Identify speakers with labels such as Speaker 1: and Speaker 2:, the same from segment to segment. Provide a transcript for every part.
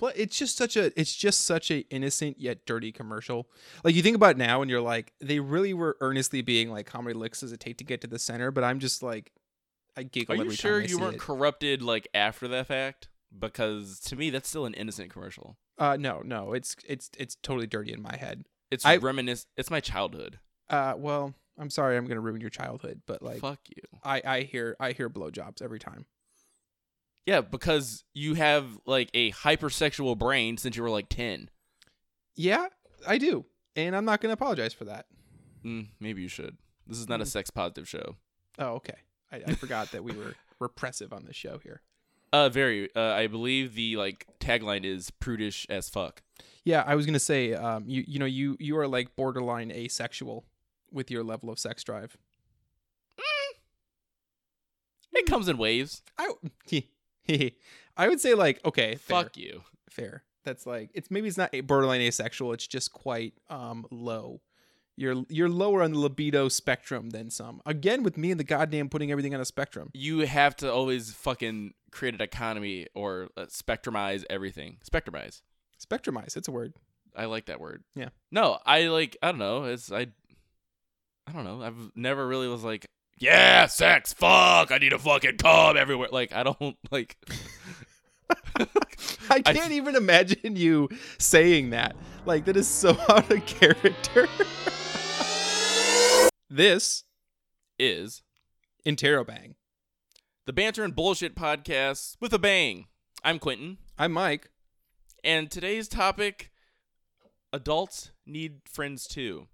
Speaker 1: But it's just such a it's just such a innocent yet dirty commercial. Like you think about it now and you're like, they really were earnestly being like, how many licks does it take to get to the center? But I'm just like I giggle
Speaker 2: Are you sure you weren't
Speaker 1: it.
Speaker 2: corrupted like after that fact? Because to me, that's still an innocent commercial.
Speaker 1: uh no, no, it's it's it's totally dirty in my head.
Speaker 2: It's
Speaker 1: I-
Speaker 2: reminisce. It's my childhood.
Speaker 1: Uh well, I'm sorry I'm gonna ruin your childhood, but like
Speaker 2: Fuck you.
Speaker 1: I, I hear I hear blowjobs every time.
Speaker 2: Yeah, because you have like a hypersexual brain since you were like ten.
Speaker 1: Yeah, I do. And I'm not gonna apologize for that.
Speaker 2: Mm, maybe you should. This is not a
Speaker 1: Mm.
Speaker 2: sex positive show.
Speaker 1: Oh, okay. I, I forgot that we were repressive on this show here.
Speaker 2: Uh, very. Uh, I believe the like tagline is prudish as fuck.
Speaker 1: Yeah, I was gonna say, um, you you know, you you are like borderline asexual with your level of sex drive.
Speaker 2: It comes in waves.
Speaker 1: I I would say like okay, fair,
Speaker 2: Fuck you.
Speaker 1: fair. That's like it's maybe it's not a borderline asexual. It's just quite um low. You're you're lower on the libido spectrum than some. Again, with me and the goddamn putting everything on a spectrum.
Speaker 2: You have to always fucking create an economy or uh, spectrumize everything. Spectrumize.
Speaker 1: Spectrumize. It's a word.
Speaker 2: I like that word.
Speaker 1: Yeah.
Speaker 2: No, I like. I don't know. It's I. I don't know. I've never really was like, yeah, sex, fuck. I need a fucking come everywhere. Like I don't like.
Speaker 1: I can't even imagine you saying that. Like that is so out of character. this
Speaker 2: is
Speaker 1: Interrobang.
Speaker 2: the banter and bullshit podcast with a bang. I'm Quentin,
Speaker 1: I'm Mike.
Speaker 2: and today's topic: adults need friends too.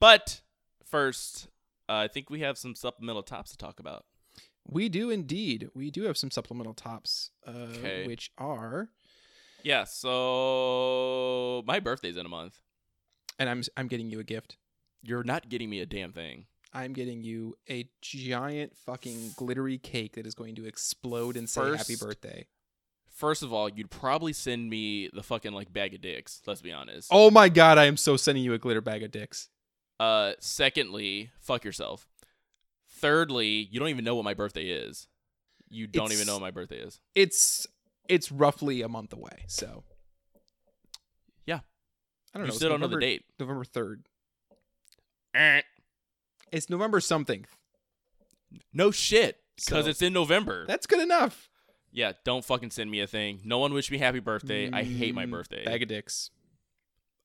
Speaker 2: But first, uh, I think we have some supplemental tops to talk about.
Speaker 1: We do indeed. We do have some supplemental tops, uh,
Speaker 2: Okay.
Speaker 1: which are,
Speaker 2: Yeah. So my birthday's in a month.
Speaker 1: and I'm I'm getting you a gift.
Speaker 2: You're not getting me a damn thing.
Speaker 1: I'm getting you a giant fucking glittery cake that is going to explode and say happy birthday.
Speaker 2: First of all, you'd probably send me the fucking like bag of dicks. Let's be honest.
Speaker 1: Oh my god, I am so sending you a glitter bag of dicks.
Speaker 2: Uh, secondly, fuck yourself. Thirdly, you don't even know what my birthday is. You don't even know what my birthday is.
Speaker 1: It's it's roughly a month away, so
Speaker 2: Yeah.
Speaker 1: I don't
Speaker 2: You
Speaker 1: know. it's
Speaker 2: still don't know the date.
Speaker 1: November third.
Speaker 2: Eh.
Speaker 1: It's November something.
Speaker 2: No shit, because
Speaker 1: So-
Speaker 2: it's in November.
Speaker 1: That's good enough.
Speaker 2: yeah, don't fucking send me a thing. No one wish me happy birthday. I hate my
Speaker 1: Mm,
Speaker 2: birthday.
Speaker 1: Bag of dicks.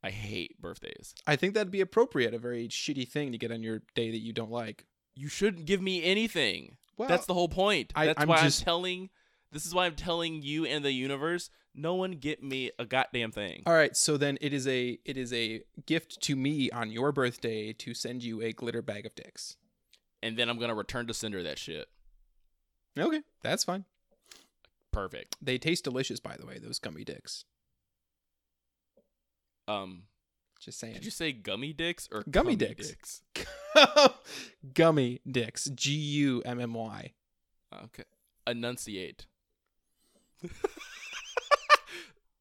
Speaker 2: I hate birthdays.
Speaker 1: I think that'd be appropriate. A very shitty thing to get on your day that you don't like.
Speaker 2: You shouldn't give me anything.
Speaker 1: Well,
Speaker 2: That's the whole point.
Speaker 1: I-
Speaker 2: That's
Speaker 1: I'm
Speaker 2: why
Speaker 1: just-
Speaker 2: I'm telling. This is why I'm telling you and the universe. No one get me a goddamn thing.
Speaker 1: all right. So then it is a it is a gift to me on your birthday to send you a glitter bag of dicks.
Speaker 2: And then I'm gonna return to sender that shit.
Speaker 1: Okay, that's fine.
Speaker 2: Perfect.
Speaker 1: They taste delicious, by the way. Those gummy dicks.
Speaker 2: Um,
Speaker 1: Just saying.
Speaker 2: did you say gummy dicks or
Speaker 1: Gummy
Speaker 2: cummy
Speaker 1: dicks. gummy dicks. G U M M Y.
Speaker 2: Okay. Enunciate.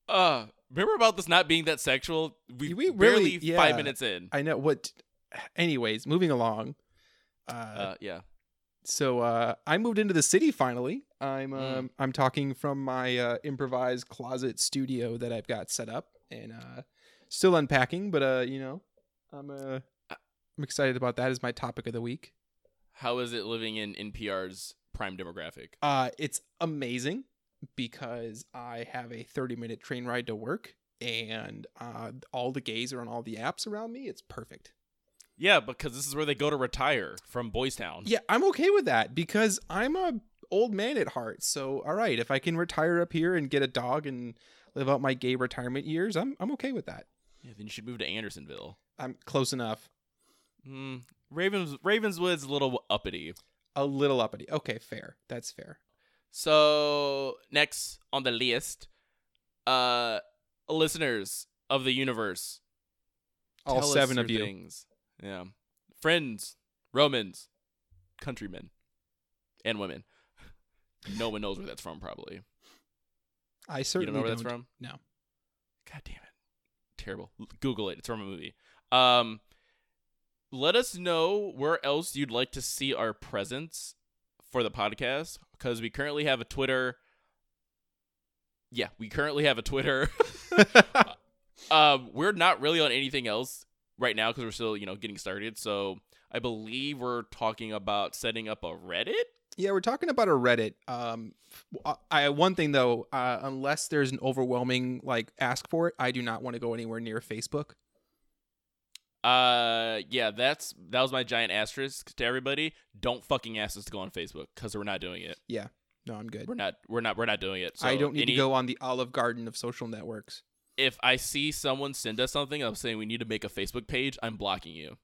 Speaker 2: uh, remember about this not being that sexual? We,
Speaker 1: We
Speaker 2: barely
Speaker 1: really- yeah.
Speaker 2: five minutes in.
Speaker 1: I know what. Anyways, moving along. Uh,
Speaker 2: Uh, yeah.
Speaker 1: so uh, I moved into the city finally. I'm
Speaker 2: Mm.
Speaker 1: um, I'm talking from my uh, improvised closet studio that I've got set up and uh, still unpacking, but uh, you know, I'm uh, I'm excited about that as my topic of the week.
Speaker 2: How is it living in NPR's prime demographic?
Speaker 1: Uh, it's amazing because I have a 30 minute train ride to work and uh, all the gays are on all the apps around me. It's perfect.
Speaker 2: Yeah, because this is where they go to retire from Boys Town.
Speaker 1: Yeah, I'm okay with that because I'm a old man at heart. So, all right, if I can retire up here and get a dog and live out my gay retirement years, I'm I'm okay with that.
Speaker 2: Yeah, then you should move to Andersonville.
Speaker 1: I'm close enough.
Speaker 2: Hmm. Ravens Ravenswood's a little uppity.
Speaker 1: A little uppity. Okay, fair. That's fair.
Speaker 2: So next on the list, uh, listeners of the universe,
Speaker 1: All seven of you.
Speaker 2: things. Yeah, friends, Romans, countrymen, and women. no one knows where that's from. Probably
Speaker 1: I
Speaker 2: you
Speaker 1: certainly
Speaker 2: don't know where that's
Speaker 1: don't.
Speaker 2: from.
Speaker 1: No.
Speaker 2: God damn it, terrible. Google it. It's from a movie. Um, let us know where else you'd like to see our presence for the podcast because we currently have a Twitter yeah, we currently have a Twitter. um, we're not really on anything else right now because we're still, you know, getting started. So I believe we're talking about setting up a Reddit.
Speaker 1: Yeah, we're talking about a Reddit. Um, f- I one thing though, uh, unless there's an overwhelming like ask for it, I do not want to go anywhere near Facebook.
Speaker 2: Uh, yeah, that's that was my giant asterisk to everybody. Don't fucking ask us to go on Facebook because we're not doing it.
Speaker 1: Yeah, no, I'm good.
Speaker 2: We're not. We're not. We're not doing it. So
Speaker 1: I don't need
Speaker 2: any-
Speaker 1: to go on the Olive Garden of social networks.
Speaker 2: If I see someone send us something, I'm saying we need to make a Facebook page. I'm blocking you.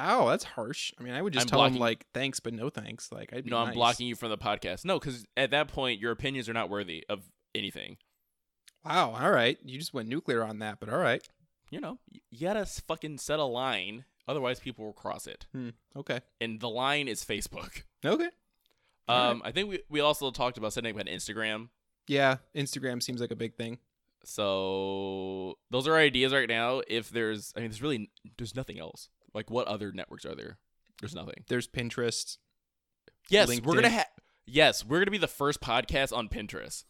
Speaker 1: Ow, that's harsh. I mean, I would just
Speaker 2: I'm
Speaker 1: tell
Speaker 2: blocking-
Speaker 1: like thanks, but no thanks. Like I'd be
Speaker 2: No, I'm
Speaker 1: nice.
Speaker 2: blocking you from the podcast. No, because at that point, your opinions are not worthy of anything.
Speaker 1: Wow. All right, you just went nuclear on that, but all right.
Speaker 2: You know, y- you gotta s- fucking set a line. Otherwise, people will cross it.
Speaker 1: Hmm. Okay.
Speaker 2: And the line is Facebook.
Speaker 1: Okay. All
Speaker 2: Um, I think we, we also talked about setting up an Instagram.
Speaker 1: Yeah, Instagram seems like a big thing.
Speaker 2: So those are ideas right now. If there's, I mean, there's really there's nothing else. Like, what other networks are there? There's nothing.
Speaker 1: There's Pinterest.
Speaker 2: Yes, we're gonna have. Yes, we're gonna be the first podcast on Pinterest.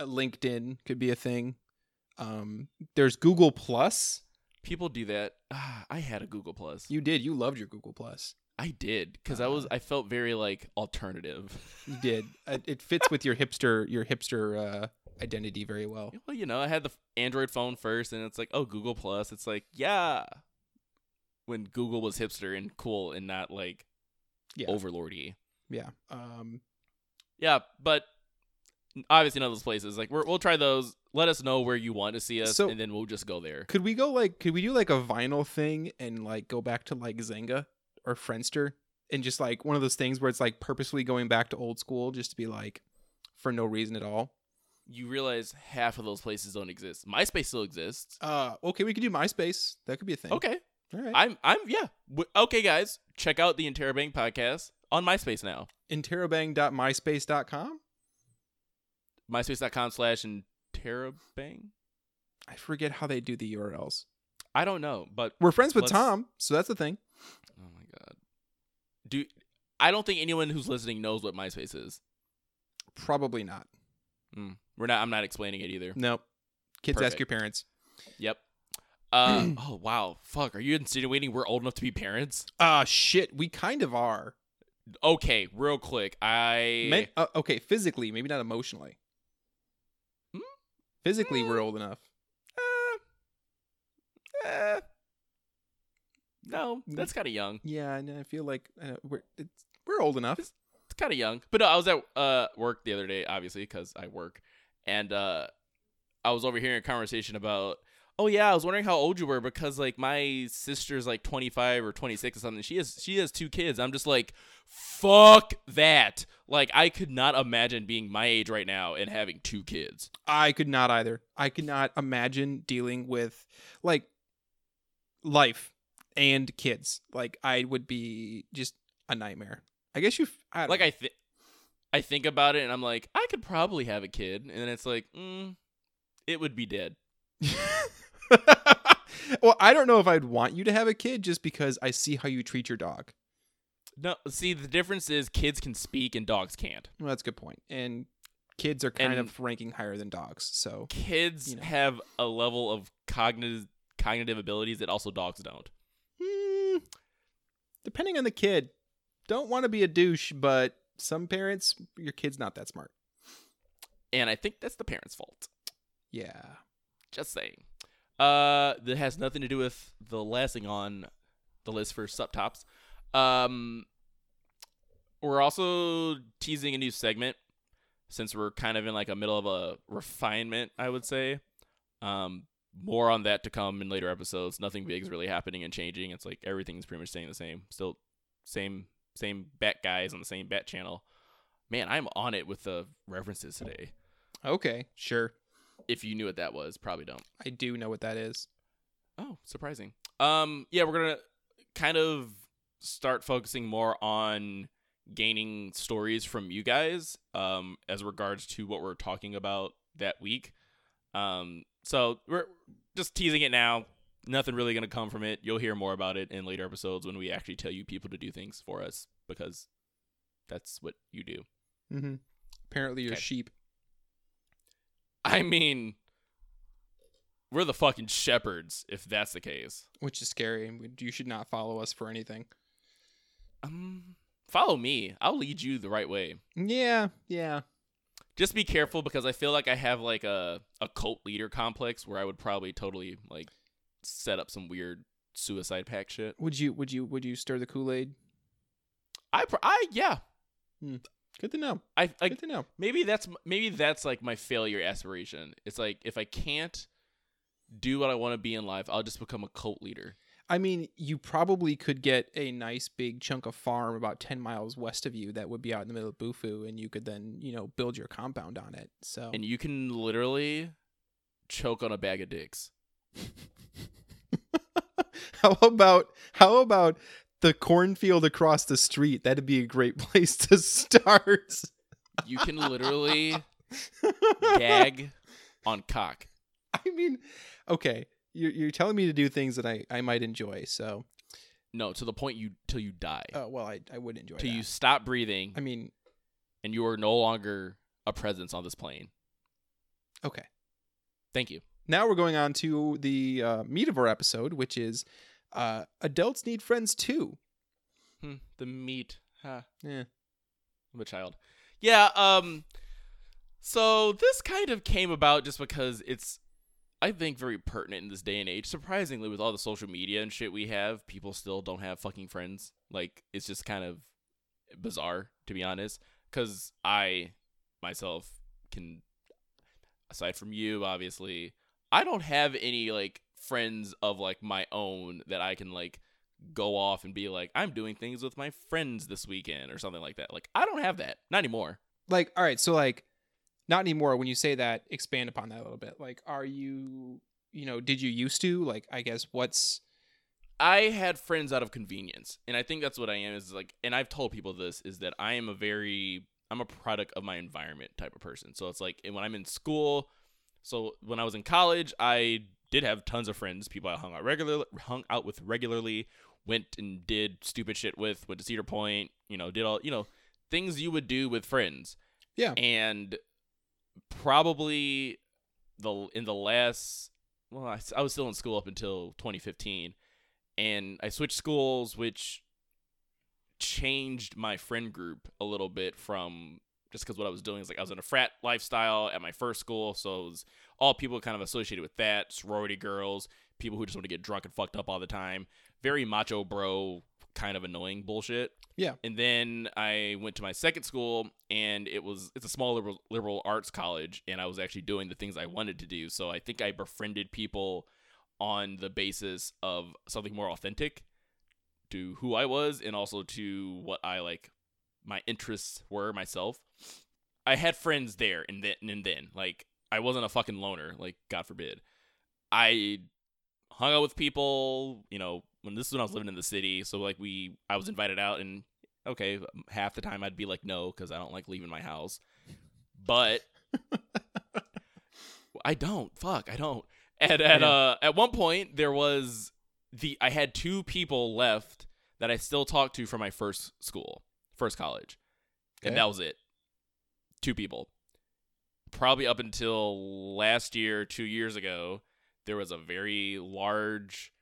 Speaker 1: Uh, LinkedIn could be a thing. Um, there's Google Plus.
Speaker 2: People do that. Ah, I had a Google Plus.
Speaker 1: You did. You loved your Google Plus.
Speaker 2: I did because I was
Speaker 1: Uh.
Speaker 2: I felt very like alternative.
Speaker 1: You did. it, it fits with your hipster your hipster uh, identity very well.
Speaker 2: well, you know, I had the Android phone first, and it's like, oh, Google Plus. It's like, yeah, when Google was hipster and cool and not like
Speaker 1: Yeah.
Speaker 2: overlordy.
Speaker 1: Yeah. Um,
Speaker 2: Yeah, but obviously none of those places. Like we're, we'll try those. Let us know where you want to see us,
Speaker 1: So-
Speaker 2: and then we'll just go there.
Speaker 1: could we go like could we do like a vinyl thing and like go back to like Zynga or Friendster and just like one of those things where it's like purposely going back to old school just to be like for no reason at all.
Speaker 2: You realize half of those places don't exist. MySpace still exists.
Speaker 1: Uh, okay, we could do MySpace. That could be a thing.
Speaker 2: Okay,
Speaker 1: All right.
Speaker 2: I'm I'm yeah. W- okay, guys, check out the Interrobang podcast on MySpace now.
Speaker 1: Interrobang.myspace.com.
Speaker 2: MySpace.com slash Interrobang.
Speaker 1: I forget how they do the URLs.
Speaker 2: I don't know, but
Speaker 1: We're friends with
Speaker 2: Let's-
Speaker 1: Tom, so that's the thing.
Speaker 2: oh my god, do I don't think anyone who's listening knows what MySpace is.
Speaker 1: Probably not.
Speaker 2: Mm, we're not. I'm not explaining it either.
Speaker 1: Nope. Kids ask your parents.
Speaker 2: Yep. Uh, oh wow, fuck! Are you insinuating we're old enough to be parents?
Speaker 1: Ah, shit. We kind of are.
Speaker 2: Okay, real quick, I
Speaker 1: Men- uh, okay, physically, maybe not emotionally.
Speaker 2: Hmm?
Speaker 1: Physically, we're old enough.
Speaker 2: Uh, uh, no, that's kind of young.
Speaker 1: Yeah, and I feel like uh, we're it's, we're old enough.
Speaker 2: It's kind of young. But no, I was at uh work the other day, obviously, because I work, and uh, I was overhearing a conversation about. Oh yeah, I was wondering how old you were because like my sister's like 25 or 26 or something. She has she has two kids. I'm just like, fuck that. Like I could not imagine being my age right now and having two kids.
Speaker 1: I could not either. I could not imagine dealing with like life and kids. Like I would be just a nightmare. I guess you. I
Speaker 2: Like I think I think about it and I'm like, I could probably have a kid, and then it's like, mm, it would be dead.
Speaker 1: well, I don't know if I'd want you to have a kid just because I see how you treat your dog.
Speaker 2: No, see the difference is kids can speak and dogs can't.
Speaker 1: Well, that's a good point. And kids are kind
Speaker 2: And-
Speaker 1: of ranking higher than dogs. So
Speaker 2: Kids
Speaker 1: You know.
Speaker 2: have a level of cognitive cognitive abilities that also dogs don't.
Speaker 1: Hmm, depending on the kid, don't want to be a douche, but some parents, your kid's not that smart.
Speaker 2: And I think that's the parents' fault.
Speaker 1: Yeah.
Speaker 2: Just saying. Uh, that has nothing to do with the last thing on the list for subtops. Um, we're also teasing a new segment since we're kind of in like a middle of a refinement, I would say. Um, more on that to come in later episodes. Nothing big is really happening and changing. It's like everything's pretty much staying the same. Still same same bat guys on the same bat channel. Man, I'm on it with the references today.
Speaker 1: Okay, sure.
Speaker 2: If you knew what that was, probably don't.
Speaker 1: I do know what that is.
Speaker 2: Oh, surprising. Um, yeah, we're gonna kind of start focusing more on gaining stories from you guys, um, as regards to what we're talking about that week. Um, so we're just teasing it now. Nothing really gonna come from it. You'll hear more about it in later episodes when we actually tell you people to do things for us because that's what you do.
Speaker 1: Mm-hmm. Apparently, you're
Speaker 2: Okay.
Speaker 1: sheep.
Speaker 2: I mean, we're the fucking shepherds if that's the case.
Speaker 1: which is scary. You should not follow us for anything.
Speaker 2: Um, follow me. I'll lead you the right way.
Speaker 1: Yeah, yeah.
Speaker 2: Just be careful because I feel like I have like a a cult leader complex where I would probably totally like set up some weird suicide pact shit.
Speaker 1: Would you would you would you stir the Kool Aid?
Speaker 2: I pr- I yeah.
Speaker 1: Good to know.
Speaker 2: I like
Speaker 1: Good to know.
Speaker 2: maybe that's maybe that's like my failure aspiration. It's like if I can't do what I want to be in life, I'll just become a cult leader.
Speaker 1: I mean, you probably could get a nice big chunk of farm about ten miles west of you that would be out in the middle of Bufu, and you could then you know build your compound on it. So
Speaker 2: And you can literally choke on a bag of dicks.
Speaker 1: how about how about the cornfield across the street? That'd be a great place to start.
Speaker 2: You can literally gag on cock.
Speaker 1: I mean, okay, you're you're telling me to do things that I I might enjoy. So,
Speaker 2: No, to the point you till you die.
Speaker 1: uh, well, I I would enjoy
Speaker 2: till
Speaker 1: that.
Speaker 2: you stop breathing
Speaker 1: I mean,
Speaker 2: and you are no longer a presence on this plane.
Speaker 1: okay.
Speaker 2: Thank you.
Speaker 1: Now we're going on to the uh, meat of our episode, which is uh, adults need friends too.
Speaker 2: Hmm, the meat. Huh.
Speaker 1: Yeah.
Speaker 2: I'm a child. Yeah, um so this kind of came about just because it's I think very pertinent in this day and age. Surprisingly, with all the social media and shit we have, people still don't have fucking friends. Like it's just kind of bizarre to be honest cuz I myself can aside from you obviously, I don't have any like friends of like my own that I can like go off and be like, I'm doing things with my friends this weekend or something like that. Like, I don't have that. Not anymore.
Speaker 1: Like, all right, so like, not anymore. When you say that, expand upon that a little bit. Like, are you, you know, did you used to? Like, I guess what's
Speaker 2: I had friends out of convenience. And I think that's what I am is like, and I've told people this is that I am a very, I'm a product of my environment type of person. So it's like, and when I'm in school, so when I was in college, I did have tons of friends, people I hung out regular, hung out with regularly, went and did stupid shit with, went to Cedar Point, you know, did all, you know, things you would do with friends.
Speaker 1: Yeah.
Speaker 2: And probably the in the last well, I, I was still in school up until 2015, and I switched schools, which changed my friend group a little bit from just because what I was doing is like I was in a frat lifestyle at my first school, so it was all people kind of associated with that sorority girls, people who just want to get drunk and fucked up all the time, very macho bro kind of annoying bullshit.
Speaker 1: Yeah.
Speaker 2: And then I went to my second school, and it was it's a small liberal liberal arts college, and I was actually doing the things I wanted to do. So I think I befriended people on the basis of something more authentic to who I was, and also to what I like my interests were myself. I had friends there, and then and then like I wasn't a fucking loner, like God forbid. I hung out with people, you know, when this is when I was living in the city. So like we, I was invited out, and okay, half the time I'd be like no because I don't like leaving my house, but I don't. Fuck, I don't. And at uh at one point there was the I had two people left that I still talked to from my first school, first college, and that was it. Two people. Probably up until last year, two years ago, there was a very large.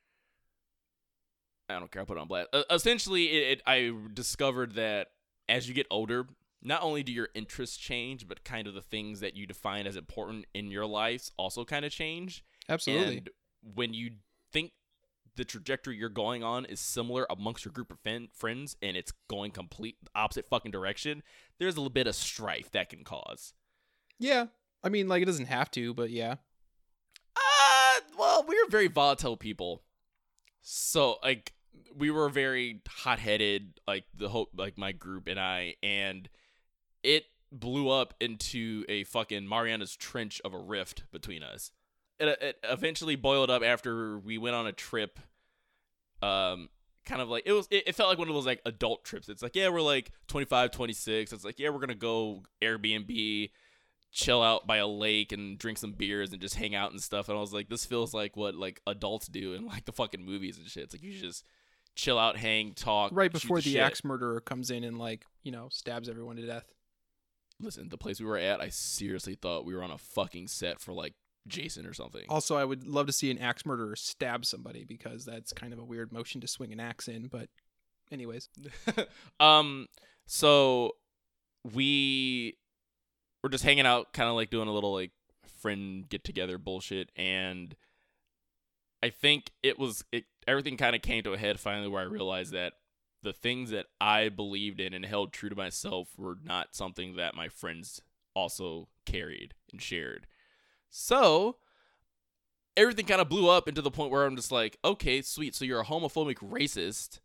Speaker 2: I don't care. I'll put it on blast. Uh, essentially, it, it, I discovered that as you get older, not only do your interests change, but kind of the things that you define as important in your lives also kind of change.
Speaker 1: absolutely?
Speaker 2: And when you think the trajectory you're going on is similar amongst your group of fen- friends and it's going complete opposite fucking direction, there's a little bit of strife that can cause.
Speaker 1: Yeah. I mean, like it doesn't have to, but yeah.
Speaker 2: Uh, well, we were very volatile people. So, like, we were very hot-headed, like the whole, like my group and I, and it blew up into a fucking Mariana's Trench of a rift between us. It, it eventually boiled up after we went on a trip. Um, kind of like it was. It, it felt like one of those like adult trips. It's like, yeah, we're like 25, 26. It's like, yeah, we're gonna go Airbnb chill out by a lake and drink some beers and just hang out and stuff. And I was like, this feels like what like adults do in like the fucking movies and shit. It's like you just chill out, hang, talk.
Speaker 1: Right before the
Speaker 2: shit.
Speaker 1: axe murderer comes in and like you know stabs everyone to death.
Speaker 2: listen, the place we were at, I seriously thought we were on a fucking set for like Jason or something.
Speaker 1: Also, I would love to see an axe murderer stab somebody because that's kind of a weird motion to swing an axe in. But, anyways,
Speaker 2: um, so we were just hanging out, kind of like doing a little like friend get together bullshit, and I think it was it. Everything kind of came to a head finally, where I realized that the things that I believed in and held true to myself were not something that my friends also carried and shared. So everything kind of blew up into the point where I'm just like, okay, sweet. So you're a homophobic racist.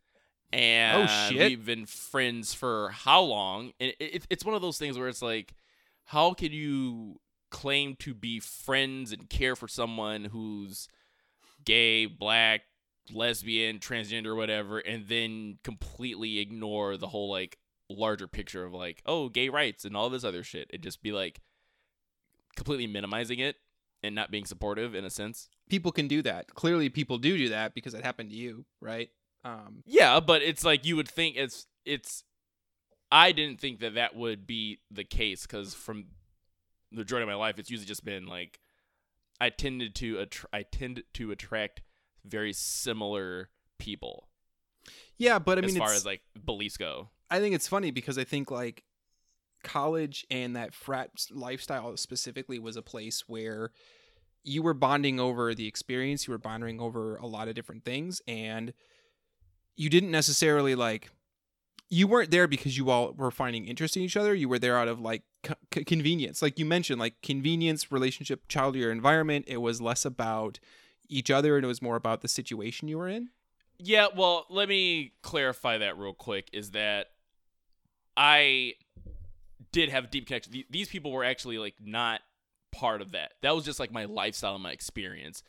Speaker 2: Oh, and
Speaker 1: Oh, shit.
Speaker 2: we've been friends for how long? And it, it, it's one of those things where it's like, how can you claim to be friends and care for someone who's gay, black, lesbian, transgender, whatever, and then completely ignore the whole like larger picture of like, oh, gay rights and all this other shit, and just be like completely minimizing it and not being supportive in a sense.
Speaker 1: people can do that. Clearly, people do do that because it happened to you, right? Um,
Speaker 2: Yeah, but it's like you would think it's it's. I didn't think that that would be the case because from the majority of my life, it's usually just been like I tended to attr- I tend to attract very similar people
Speaker 1: yeah, but I mean,
Speaker 2: as
Speaker 1: far
Speaker 2: as like beliefs go.
Speaker 1: I think it's funny because I think like college and that frat lifestyle specifically was a place where you were bonding over the experience, you were bonding over a lot of different things, and you didn't necessarily like. You weren't there because you all were finding interest in each other. You were there out of like co- co- convenience, like you mentioned, like convenience, relationship, child, your environment. It was less about each other, and it was more about the situation you were in.
Speaker 2: Yeah, well, let me clarify that real quick. Is that I did have a deep connection. These people were actually like not part of that. That was just like my lifestyle and my experience.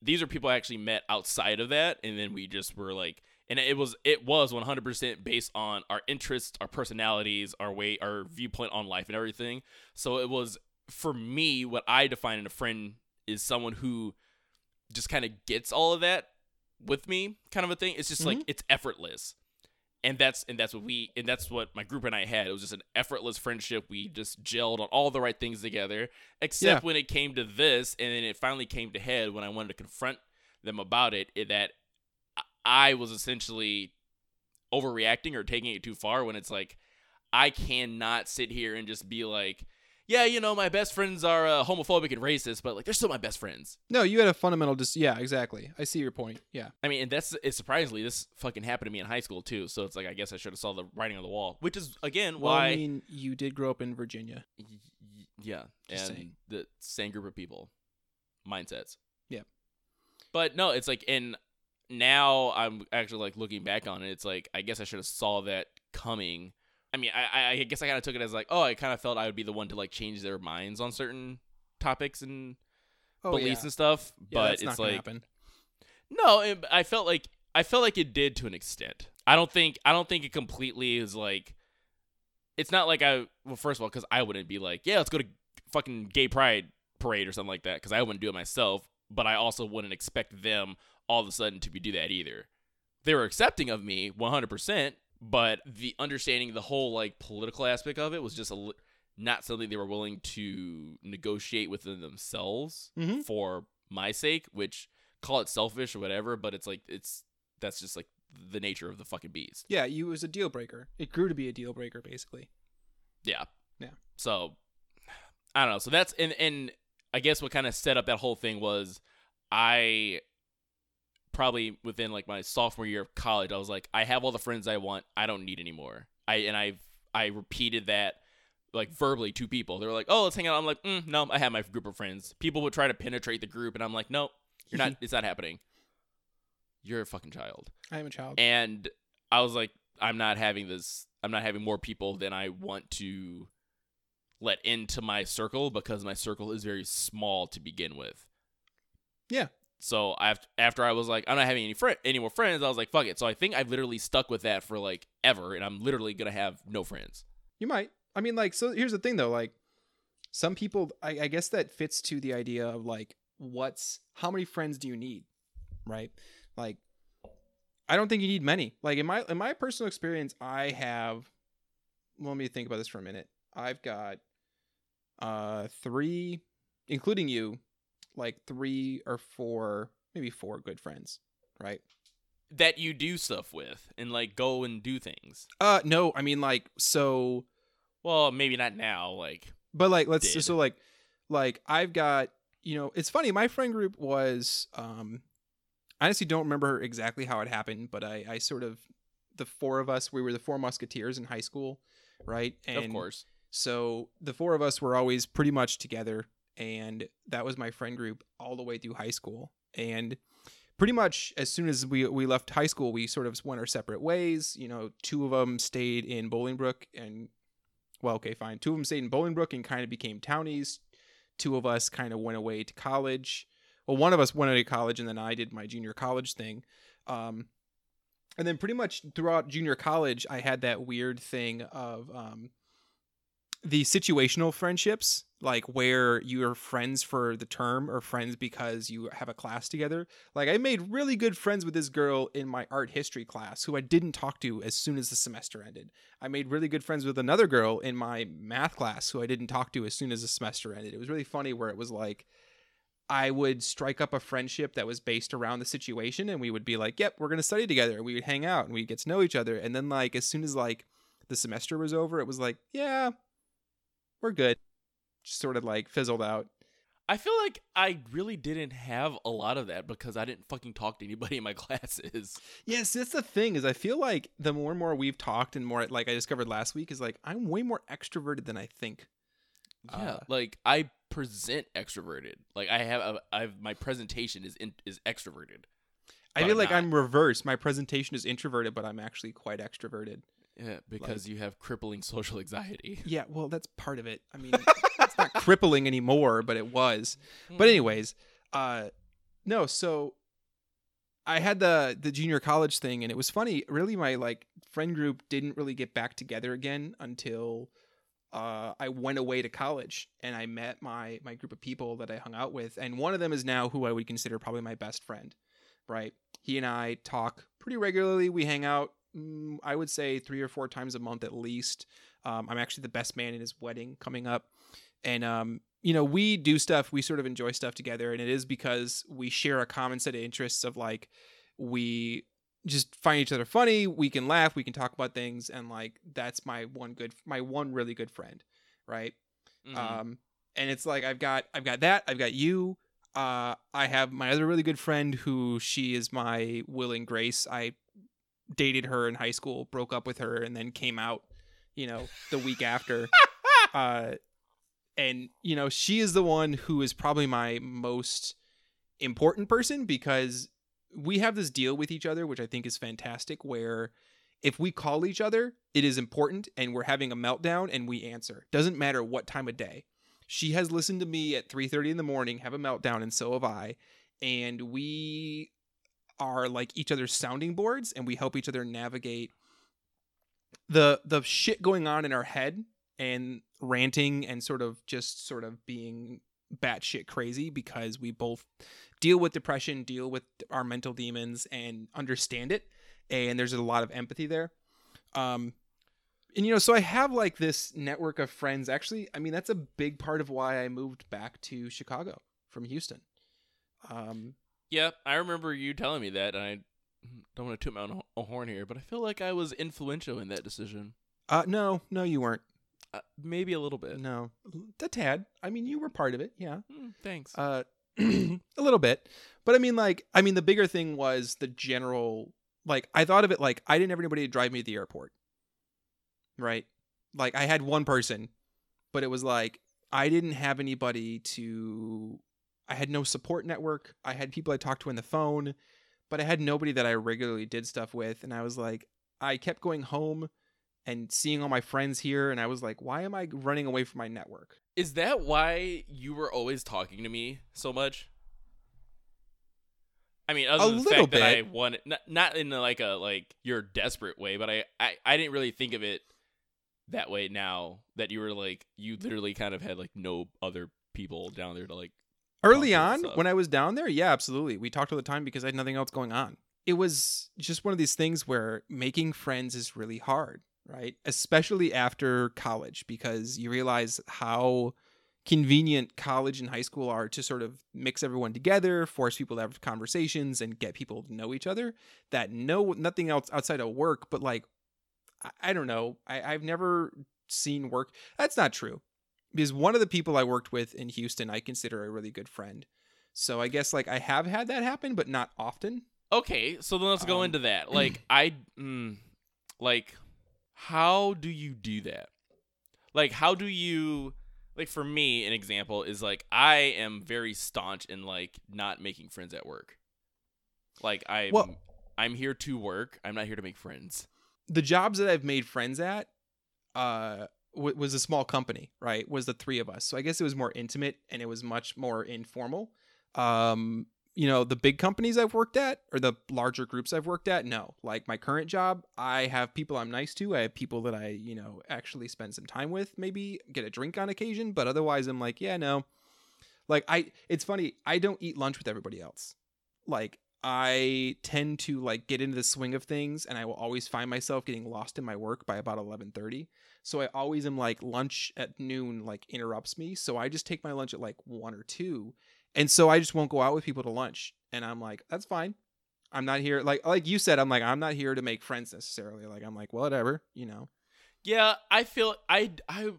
Speaker 2: These are people I actually met outside of that, and then we just were like, and it was it was 100% based on our interests, our personalities, our way, our viewpoint on life, and everything. So it was for me what I define in a friend is someone who just kind of gets all of that with me kind of a thing. It's just like mm-hmm. it's effortless. And that's and that's what we and that's what my group and i had. It was just an effortless friendship. We just gelled on all the right things together except
Speaker 1: Yeah.
Speaker 2: when it came to this and then it finally came to head when i wanted to confront them about it, it that I- was essentially overreacting or taking it too far when it's like i cannot sit here and just be like yeah, you know, my best friends are uh, homophobic and racist, but like they're still my best friends.
Speaker 1: No, you had a fundamental dis yeah, exactly. I see your point. Yeah.
Speaker 2: I mean, and that's it's surprisingly this fucking happened to me in high school too. So it's like I guess I should have saw the writing on the wall, which is again
Speaker 1: Well,
Speaker 2: why.
Speaker 1: I mean, you did grow up in Virginia.
Speaker 2: y- y- yeah,
Speaker 1: Just
Speaker 2: and
Speaker 1: saying.
Speaker 2: the same group of people, mindsets.
Speaker 1: Yeah.
Speaker 2: But no, it's like, and now I'm actually like looking back on it. It's like I guess I should have saw that coming. I mean, I I, guess I kind of took it as like, oh, I kind of felt I would be the one to like change their minds on certain topics and
Speaker 1: Oh,
Speaker 2: beliefs
Speaker 1: yeah.
Speaker 2: and stuff.
Speaker 1: Yeah,
Speaker 2: but it's like
Speaker 1: happen.
Speaker 2: no, it, I felt like I felt like it did to an extent. I don't think I don't think it completely is like. It's not like I well, first of all, because I wouldn't be like, yeah, let's go to fucking gay pride parade or something like that, because I wouldn't do it myself. But I also wouldn't expect them all of a sudden to be do that either. They were accepting of me 100, percent but the understanding the whole like political aspect of it was just a not something they were willing to negotiate within themselves
Speaker 1: Mhm.
Speaker 2: for my sake, which call it selfish or whatever, but it's like it's that's just like the nature of the fucking beast.
Speaker 1: Yeah, you was a deal breaker. It grew to be a deal breaker, basically.
Speaker 2: Yeah.
Speaker 1: Yeah.
Speaker 2: So I don't know. So that's and and I guess what kind of set up that whole thing was I probably within like my sophomore year of college, I was like, I have all the friends I want. I don't need anymore. I and I I repeated that like verbally to people. They were like, "Oh, let's hang out." I'm like, mm, "No, I have my group of friends." People would try to penetrate the group, and I'm like, "No, you're not. it's not happening. You're a fucking child."
Speaker 1: I am a child.
Speaker 2: and I was like, I'm not having this. I'm not having more people than I want to let into my circle because my circle is very small to begin with.
Speaker 1: Yeah.
Speaker 2: So after after I was like, I'm not having any friend any more friends. I was like, fuck it. So I think I've literally stuck with that for like ever, and I'm literally gonna have no friends.
Speaker 1: You might. I mean, like, so here's the thing, though. Like, some people, I, I guess that fits to the idea of like, what's how many friends do you need, right? Like, I don't think you need many. Like in my in my personal experience, I have. Well, let me think about this for a minute. I've got uh three, including you, like three or four, maybe four good friends, right?
Speaker 2: That you do stuff with and like go and do things.
Speaker 1: Uh, no, I mean like so,
Speaker 2: Well, maybe not now. Like,
Speaker 1: but like let's
Speaker 2: Did.
Speaker 1: so like like I've got you know it's funny my friend group was um I honestly don't remember exactly how it happened, but I I sort of the four of us we were the four musketeers in high school, right?
Speaker 2: of course.
Speaker 1: So the four of us were always pretty much together, and that was my friend group all the way through high school. And pretty much as soon as we we left high school, we sort of went our separate ways. You know, two of them stayed in Bolingbrook, and well, okay, fine. Two of them stayed in Bolingbrook and kind of became townies. Two of us kind of went away to college. Well, one of us went to college, and then I did my junior college thing. Um, and then pretty much throughout junior college, I had that weird thing of um, the situational friendships, like where you're friends for the term or friends because you have a class together. Like I made really good friends with this girl in my art history class who I didn't talk to as soon as the semester ended. I made really good friends with another girl in my math class who I didn't talk to as soon as the semester ended. It was really funny where it was like I would strike up a friendship that was based around the situation and we would be like, "Yep, we're going to study together." And we would hang out and we'd get to know each other. And then like as soon as like the semester was over, it was like, "Yeah, we're good." Just sort of like fizzled out.
Speaker 2: I feel like I really didn't have a lot of that because I didn't fucking talk to anybody in my classes.
Speaker 1: Yes, that's the thing is I feel like the more and more we've talked and more like I discovered last week is like I'm way more extroverted than I think.
Speaker 2: Yeah,
Speaker 1: Uh,
Speaker 2: like I present extroverted. Like I have, a, I've my presentation is in, is extroverted.
Speaker 1: I feel
Speaker 2: I'm
Speaker 1: like
Speaker 2: not.
Speaker 1: I'm reversed. My presentation is introverted, but I'm actually quite extroverted.
Speaker 2: Yeah, because you have crippling social anxiety.
Speaker 1: Yeah, well, that's part of it. I mean, it's not crippling anymore, but it was. But anyways, uh no, so I had the the junior college thing and it was funny. Really my like friend group didn't really get back together again until uh I went away to college and I met my my group of people that I hung out with and one of them is now who I would consider probably my best friend. Right? He and I talk pretty regularly. We hang out mm, I would say 3 or 4 times a month at least. Um, I'm actually the best man in his wedding coming up. And um you know we do stuff we sort of enjoy stuff together. And it is because we share a common set of interests of like we just find each other funny we can laugh we can talk about things. And like that's my one good my one really good friend right?
Speaker 2: Mhm.
Speaker 1: um and it's like i've got i've got that i've got you. Uh i have my other really good friend who she is my will and grace. I dated her in high school broke up with her and then came out you know the week after. Uh and you know she is the one who is probably my most important person because we have this deal with each other which i think is fantastic where if we call each other it is important and we're having a meltdown and we answer. Doesn't matter what time of day. She has listened to me at 3.30 in the morning have a meltdown and so have i. And we are like each other's sounding boards and we help each other navigate the the shit going on in our head and ranting and sort of just sort of being batshit crazy because we both deal with depression, deal with our mental demons, and understand it. And there's a lot of empathy there. Um, and you know, so I have like this network of friends. Actually, I mean, that's a big part of why I moved back to Chicago from Houston. Um,
Speaker 2: yeah, I remember you telling me that, and I don't want to toot my own ho- horn here, but I feel like I was influential in that decision.
Speaker 1: uh, no, no, you weren't.
Speaker 2: Uh, maybe a little bit.
Speaker 1: No, a tad. I mean, you were part of it. Yeah.
Speaker 2: Mm, thanks.
Speaker 1: uh a little bit but i mean like i mean the bigger thing was the general like i thought of it like i didn't have anybody to drive me to the airport right like i had one person but it was like i didn't have anybody to i had no support network i had people i talked to on the phone but i had nobody that i regularly did stuff with and i was like i kept going home and seeing all my friends here and i was like why am i running away from my network
Speaker 2: Is that why you were always talking to me so much? I mean, other
Speaker 1: A
Speaker 2: than the fact that I wanted, not, not in like a like you're desperate way, but I, I I didn't really think of it that way. Now that you were like, you literally kind of had like no other people down there to like.
Speaker 1: Early on, when I was down there, yeah, absolutely. We talked all the time because I had nothing else going on. It was just one of these things where making friends is really hard. right? Especially after college, because you realize how convenient college and high school are to sort of mix everyone together, force people to have conversations, and get people to know each other. That no nothing else outside of work, but like I, I don't know. I, I've never seen work. That's not true. Because one of the people I worked with in Houston, I consider a really good friend. So I guess like I have had that happen, but not often.
Speaker 2: Okay, so then let's go
Speaker 1: Um,
Speaker 2: into that. Like I mm, like how do you do that? Like how do you like for me an example is like I am very staunch in like not making friends at work. Like I
Speaker 1: Well-
Speaker 2: I'm here to work. I'm not here to make friends.
Speaker 1: the jobs that I've made friends at uh w- was a small company, right? Was the three of us. So I guess it was more intimate and it was much more informal. Um you know, the big companies I've worked at or the larger groups I've worked at, no. Like my current job, I have people I'm nice to. I have people that I, you know, actually spend some time with, maybe get a drink on occasion, but otherwise I'm like, yeah, no. Like I it's funny, I don't eat lunch with everybody else. Like I tend to like get into the swing of things and I will always find myself getting lost in my work by about 11:30. So I always am like lunch at noon like interrupts me, so I just take my lunch at like 1 or 2. And so I just won't go out with people to lunch and I'm like that's fine. I'm not here like like you said I'm like I'm not here to make friends necessarily. Like I'm like whatever, you know.
Speaker 2: Yeah, I feel I I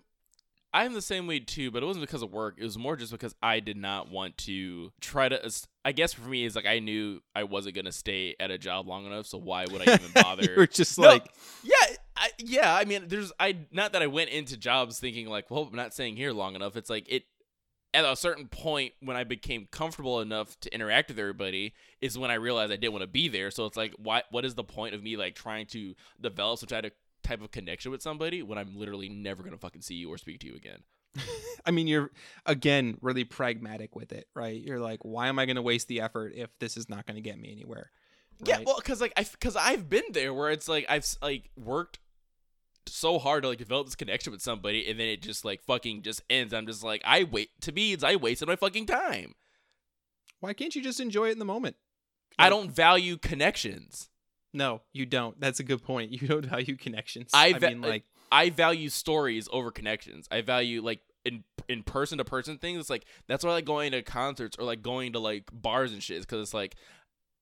Speaker 2: I'm the same way too, but it wasn't because of work. It was more just because I did not want to try to. I guess for me, is like I knew I wasn't gonna stay at a job long enough, so why would I even bother?
Speaker 1: you were just
Speaker 2: No,
Speaker 1: like
Speaker 2: yeah, I, yeah. I mean, there's I not that I went into jobs thinking like, well, I'm not staying here long enough. It's like it at a certain point when I became comfortable enough to interact with everybody is when I realized I didn't want to be there. So it's like, why? What is the point of me like trying to develop some type of type of connection with somebody when I'm literally never gonna fucking see you or speak to you again?
Speaker 1: I mean, you're again really pragmatic with it, right? You're like, why am I to waste the effort if this is not to get me anywhere?
Speaker 2: Yeah, well, because like I, because I've been there where it's like I've like worked so hard to like develop this connection with somebody, and then it just like fucking just ends. I'm just like, I wait. To me, it's I wasted my fucking time.
Speaker 1: why can't you just enjoy it in the moment?
Speaker 2: I don't value connections.
Speaker 1: No, you don't. That's a good point. You don't value connections.
Speaker 2: I
Speaker 1: I, mean, like,
Speaker 2: I value stories over connections. I value like in in person to person things. It's like that's why I like going to concerts or like going to like bars and shit. Because it's like,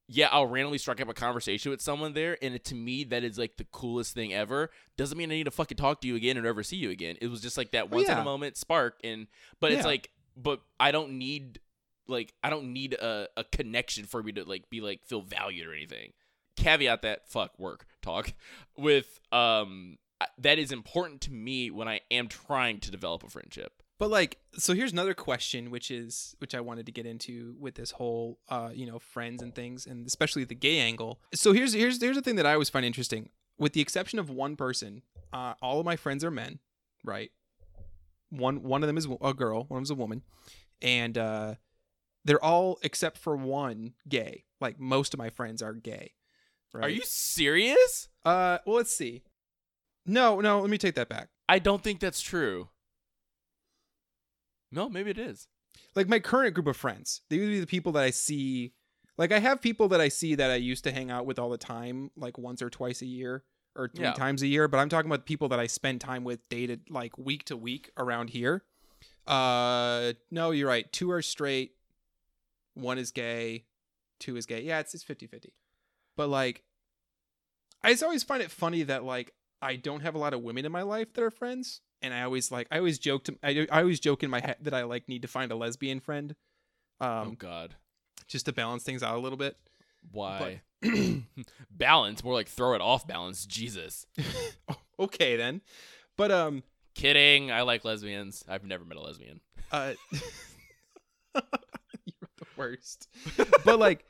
Speaker 2: yeah, I'll randomly strike up a conversation with someone there, and it, to me that is like the coolest thing ever. Doesn't mean I need to fucking talk to you again or never see you again. It was just like that
Speaker 1: Well,
Speaker 2: once in a moment spark, and but it's like, but I don't need like I don't need a, a connection for me to like be like feel valued or anything. Caveat that fuck work talk with um that is important to me when I am trying to develop a friendship.
Speaker 1: but like, so here's another question, which is which I wanted to get into with this whole, uh, you know, friends and things, and especially the gay angle. So here's here's here's the thing that I always find interesting. With the exception of one person, uh, all of my friends are men, right? One one of them is a girl, one of a woman, and uh, they're all except for one gay. Like most of my friends are gay. Right?
Speaker 2: Are you serious?
Speaker 1: Uh, well, let's see. No, no, let me take that back.
Speaker 2: I don't think that's true. No, maybe it is.
Speaker 1: Like my current group of friends, they would be the people that I see. Like I have people that I see that I used to hang out with all the time, like once or twice a year or three
Speaker 2: Yeah.
Speaker 1: times a year. But I'm talking about people that I spend time with dated like week to week around here. Uh, no, you're right. Two are straight, one is gay, two is gay. Yeah, it's it's 50 50. But like, I just always find it funny that like I don't have a lot of women in my life that are friends, and I always like I always joke to I, I always joke in my head that I like need to find a lesbian friend,
Speaker 2: oh
Speaker 1: um,
Speaker 2: God,
Speaker 1: just to balance things out a little bit.
Speaker 2: why balance? More like throw it off balance. Jesus.
Speaker 1: okay then, but um,
Speaker 2: Kidding. I like lesbians. I've never met a lesbian.
Speaker 1: uh, you're the worst. but like,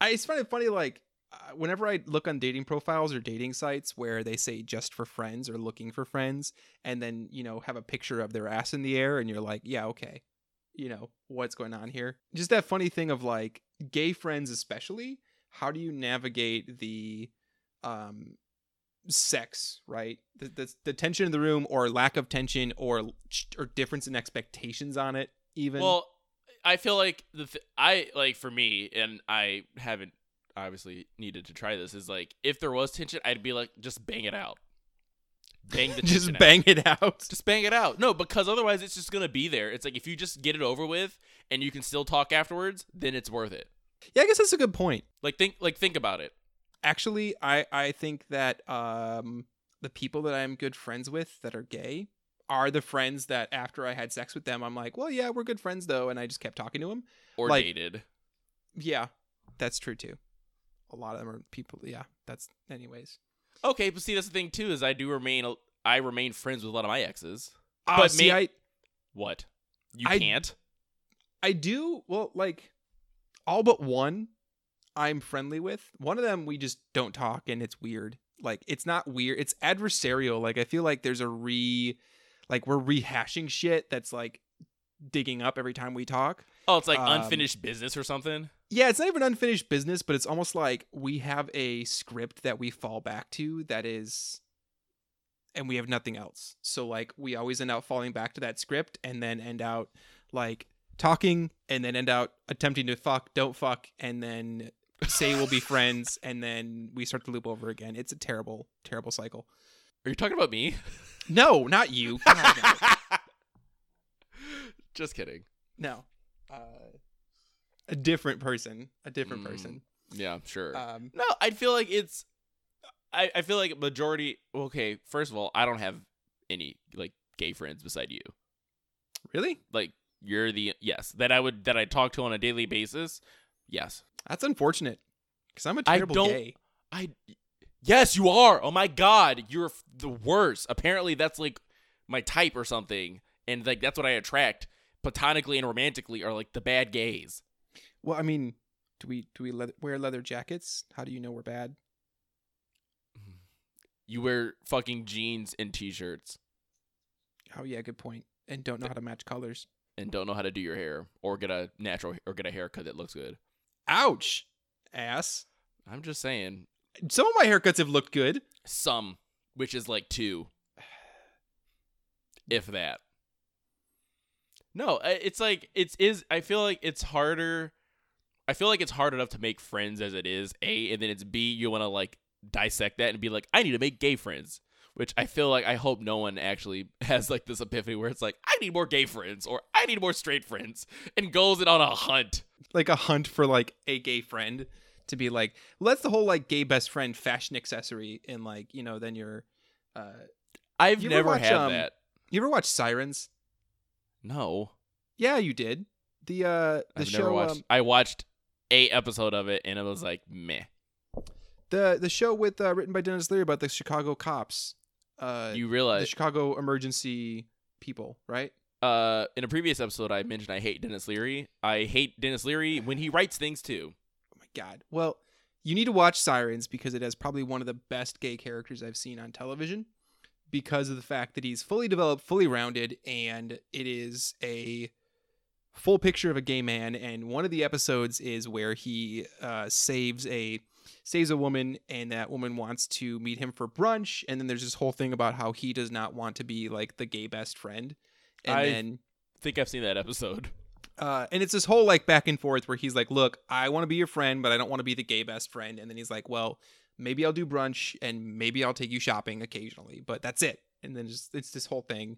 Speaker 1: I just find it funny like. Whenever I look on dating profiles or dating sites where they say just for friends or looking for friends, and then you know have a picture of their ass in the air, and you're like, yeah, okay, you know what's going on here. Just that funny thing of like gay friends, especially. How do you navigate the um sex right the, the, the tension in the room or lack of tension or or difference in expectations on it even
Speaker 2: Well, I feel like the th- I like for me, and I haven't obviously needed to try this. Is like if there was tension, I'd be like, just bang it out. bang the
Speaker 1: just
Speaker 2: tension out.
Speaker 1: bang it out.
Speaker 2: just bang it out. No, because otherwise it's just gonna be there. It's like if you just get it over with and you can still talk afterwards, then it's worth it.
Speaker 1: Yeah, I guess that's a good point.
Speaker 2: Like think like think about it.
Speaker 1: Actually, I I think that um the people that I'm good friends with that are gay are the friends that after I had sex with them, I'm like, well, yeah, we're good friends though, and I just kept talking to them.
Speaker 2: Or
Speaker 1: Like-
Speaker 2: dated.
Speaker 1: Yeah, that's true too. A lot of them are people. Yeah, that's anyways.
Speaker 2: Okay, but see that's the thing too is I do remain I remain friends with a lot of my exes.
Speaker 1: Uh,
Speaker 2: But
Speaker 1: see,
Speaker 2: ma-
Speaker 1: I
Speaker 2: What? You
Speaker 1: I-
Speaker 2: can't?
Speaker 1: I do well, like all but one I'm friendly with. One of them we just don't talk, and it's weird. Like it's not weird. It's adversarial. Like I feel like there's a re, like we're rehashing shit that's like digging up every time we talk.
Speaker 2: Oh, it's like
Speaker 1: Um,
Speaker 2: unfinished business or something.
Speaker 1: Yeah, it's not even unfinished business, but it's almost like we have a script that we fall back to that is and we have nothing else. So like we always end up falling back to that script and then end out like talking and then end out attempting to fuck, don't fuck, and then say we'll be friends and then we start to loop over again. It's a terrible, terrible cycle.
Speaker 2: Are you talking about me?
Speaker 1: No, not you. God, no.
Speaker 2: Just kidding.
Speaker 1: no. Uh, a different person. A different
Speaker 2: Mm.
Speaker 1: person.
Speaker 2: Yeah, sure.
Speaker 1: Um
Speaker 2: No, I feel like it's. I, I feel like majority. Okay, first of all, I don't have any like gay friends beside you.
Speaker 1: really?
Speaker 2: Like you're the yes that I would that I talk to on a daily basis. Yes,
Speaker 1: That's unfortunate. Because I'm a terrible
Speaker 2: don't-
Speaker 1: gay.
Speaker 2: I. Yes, you are. Oh my god, you're the worst. Apparently, that's like my type or something, and like that's what I attract platonically and romantically are like the bad gays.
Speaker 1: Well, I mean, do we do we leather, wear leather jackets? How do you know we're bad? Mm-hmm.
Speaker 2: You wear fucking jeans and t-shirts
Speaker 1: Oh yeah, good point. And don't know how to match colors.
Speaker 2: and don't know how to do your hair or get a natural or get a haircut that looks good.
Speaker 1: Ouch, ass.
Speaker 2: I'm just saying,
Speaker 1: Some of my haircuts have looked good.
Speaker 2: some, which is like two, if that. No, it's like it's is. I feel like it's harder. I feel like it's hard enough to make friends as it is. A, and then it's B. You want to like dissect that and be like, I need to make gay friends. Which I feel like I hope no one actually has like this epiphany where it's like, I need more gay friends or I need more straight friends and goes it on a hunt.
Speaker 1: Like a hunt for like a gay friend to be like, well, that's the whole like gay best friend fashion accessory. And like, you know, then you're. Uh,
Speaker 2: I've
Speaker 1: You
Speaker 2: never
Speaker 1: watch,
Speaker 2: had
Speaker 1: um,
Speaker 2: that.
Speaker 1: you ever watch Sirens?
Speaker 2: No.
Speaker 1: Yeah, you did. The uh the
Speaker 2: I've
Speaker 1: show
Speaker 2: never watched.
Speaker 1: um,
Speaker 2: I watched a episode of it and it was like meh.
Speaker 1: the the show with uh, written by Denis Leary about the Chicago cops. Uh,
Speaker 2: you realize the
Speaker 1: Chicago emergency people, right?
Speaker 2: uh in a previous episode I mentioned I hate Denis Leary. I hate Denis Leary when he writes things too.
Speaker 1: Oh my god. Well, you need to watch Sirens because it has probably one of the best gay characters I've seen on television because of the fact that he's fully developed, fully rounded, and it is a full picture of a gay man. And one of the episodes is where he uh, saves a saves a woman, and that woman wants to meet him for brunch. And then there's this whole thing about how he does not want to be like the gay best friend. And
Speaker 2: I've-
Speaker 1: then
Speaker 2: think I've seen that episode.
Speaker 1: uh, and it's this whole like back and forth where he's like, "Look, I want to be your friend, but I don't want to be the gay best friend." And then he's like, "Well, maybe I'll do brunch and maybe I'll take you shopping occasionally, but that's it." And then just it's this whole thing.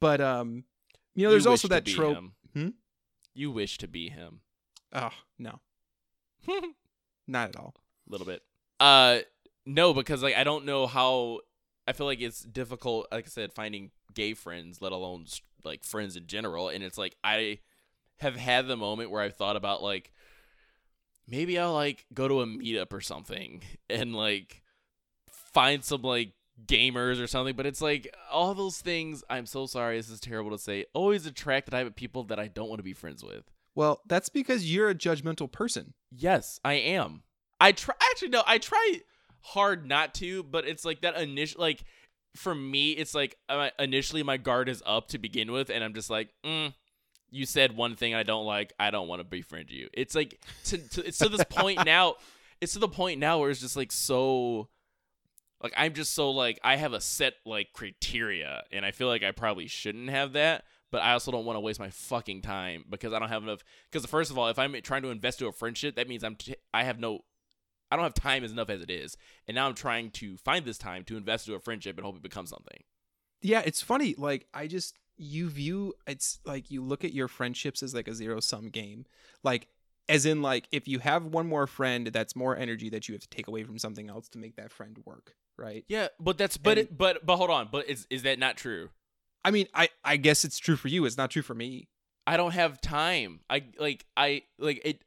Speaker 1: But um, you know, there's
Speaker 2: You
Speaker 1: also that trope. Hmm?
Speaker 2: You wish to be him.
Speaker 1: Oh no, not at all.
Speaker 2: a little bit. Uh, no, because like I don't know how. I feel like it's difficult. Like I said, finding gay friends, let alone like friends in general. And it's like I have had the moment where I've thought about like maybe I'll like go to a meetup or something and like find some like gamers or something. But it's like all those things. I'm so sorry. This is terrible to say. Always attract the type of people that I don't want to be friends with.
Speaker 1: Well, that's because you're a judgmental person.
Speaker 2: Yes, I am. I try actually no, I try hard not to, but it's like that initial like for me, it's like uh, initially my guard is up to begin with, and I'm just like, mm, you said one thing I don't like, I don't want to befriend you. It's like to, to it's to this point now. It's to the point now where it's just like so. Like I'm just so like I have a set like criteria, and I feel like I probably shouldn't have that but I also don't want to waste my fucking time because I don't have enough. Because first of all, if I'm trying to invest to a friendship, that means I'm t- I have no I don't have time as enough as it is, and now I'm trying to find this time to invest into a friendship and hope it becomes something.
Speaker 1: Yeah, it's funny. Like I just you view it's like you look at your friendships as like a zero sum game. Like as in like if you have one more friend that's more energy that you have to take away from something else to make that friend work, right?
Speaker 2: Yeah, but that's but
Speaker 1: And-
Speaker 2: it but but hold on, but is is that not true?
Speaker 1: I mean, I I guess it's true for you. It's not true for me.
Speaker 2: I don't have time. I like I like it.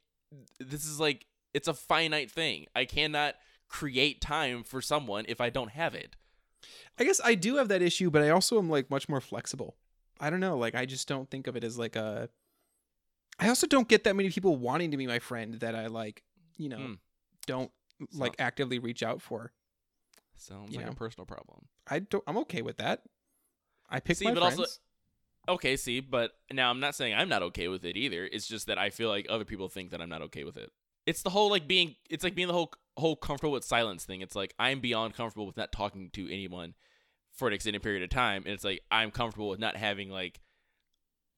Speaker 2: This is like it's a finite thing. I cannot create time for someone if I don't have it.
Speaker 1: I guess I do have that issue, but I also am like much more flexible. I don't know, like I just don't think of it as like a I also don't get that many people wanting to be my friend that I like, you know,
Speaker 2: Hmm.
Speaker 1: don't
Speaker 2: So-
Speaker 1: like actively reach out for.
Speaker 2: Sounds
Speaker 1: You
Speaker 2: like
Speaker 1: know.
Speaker 2: a personal problem.
Speaker 1: I don't I'm okay with that. I pick
Speaker 2: See,
Speaker 1: my
Speaker 2: but
Speaker 1: friends.
Speaker 2: also- Okay, see, but now I'm not saying I'm not okay with it either. It's just that I feel like other people think that I'm not okay with it. It's the whole like being it's like being the whole whole comfortable with silence thing. It's like I'm beyond comfortable with not talking to anyone for an extended period of time and it's like I'm comfortable with not having like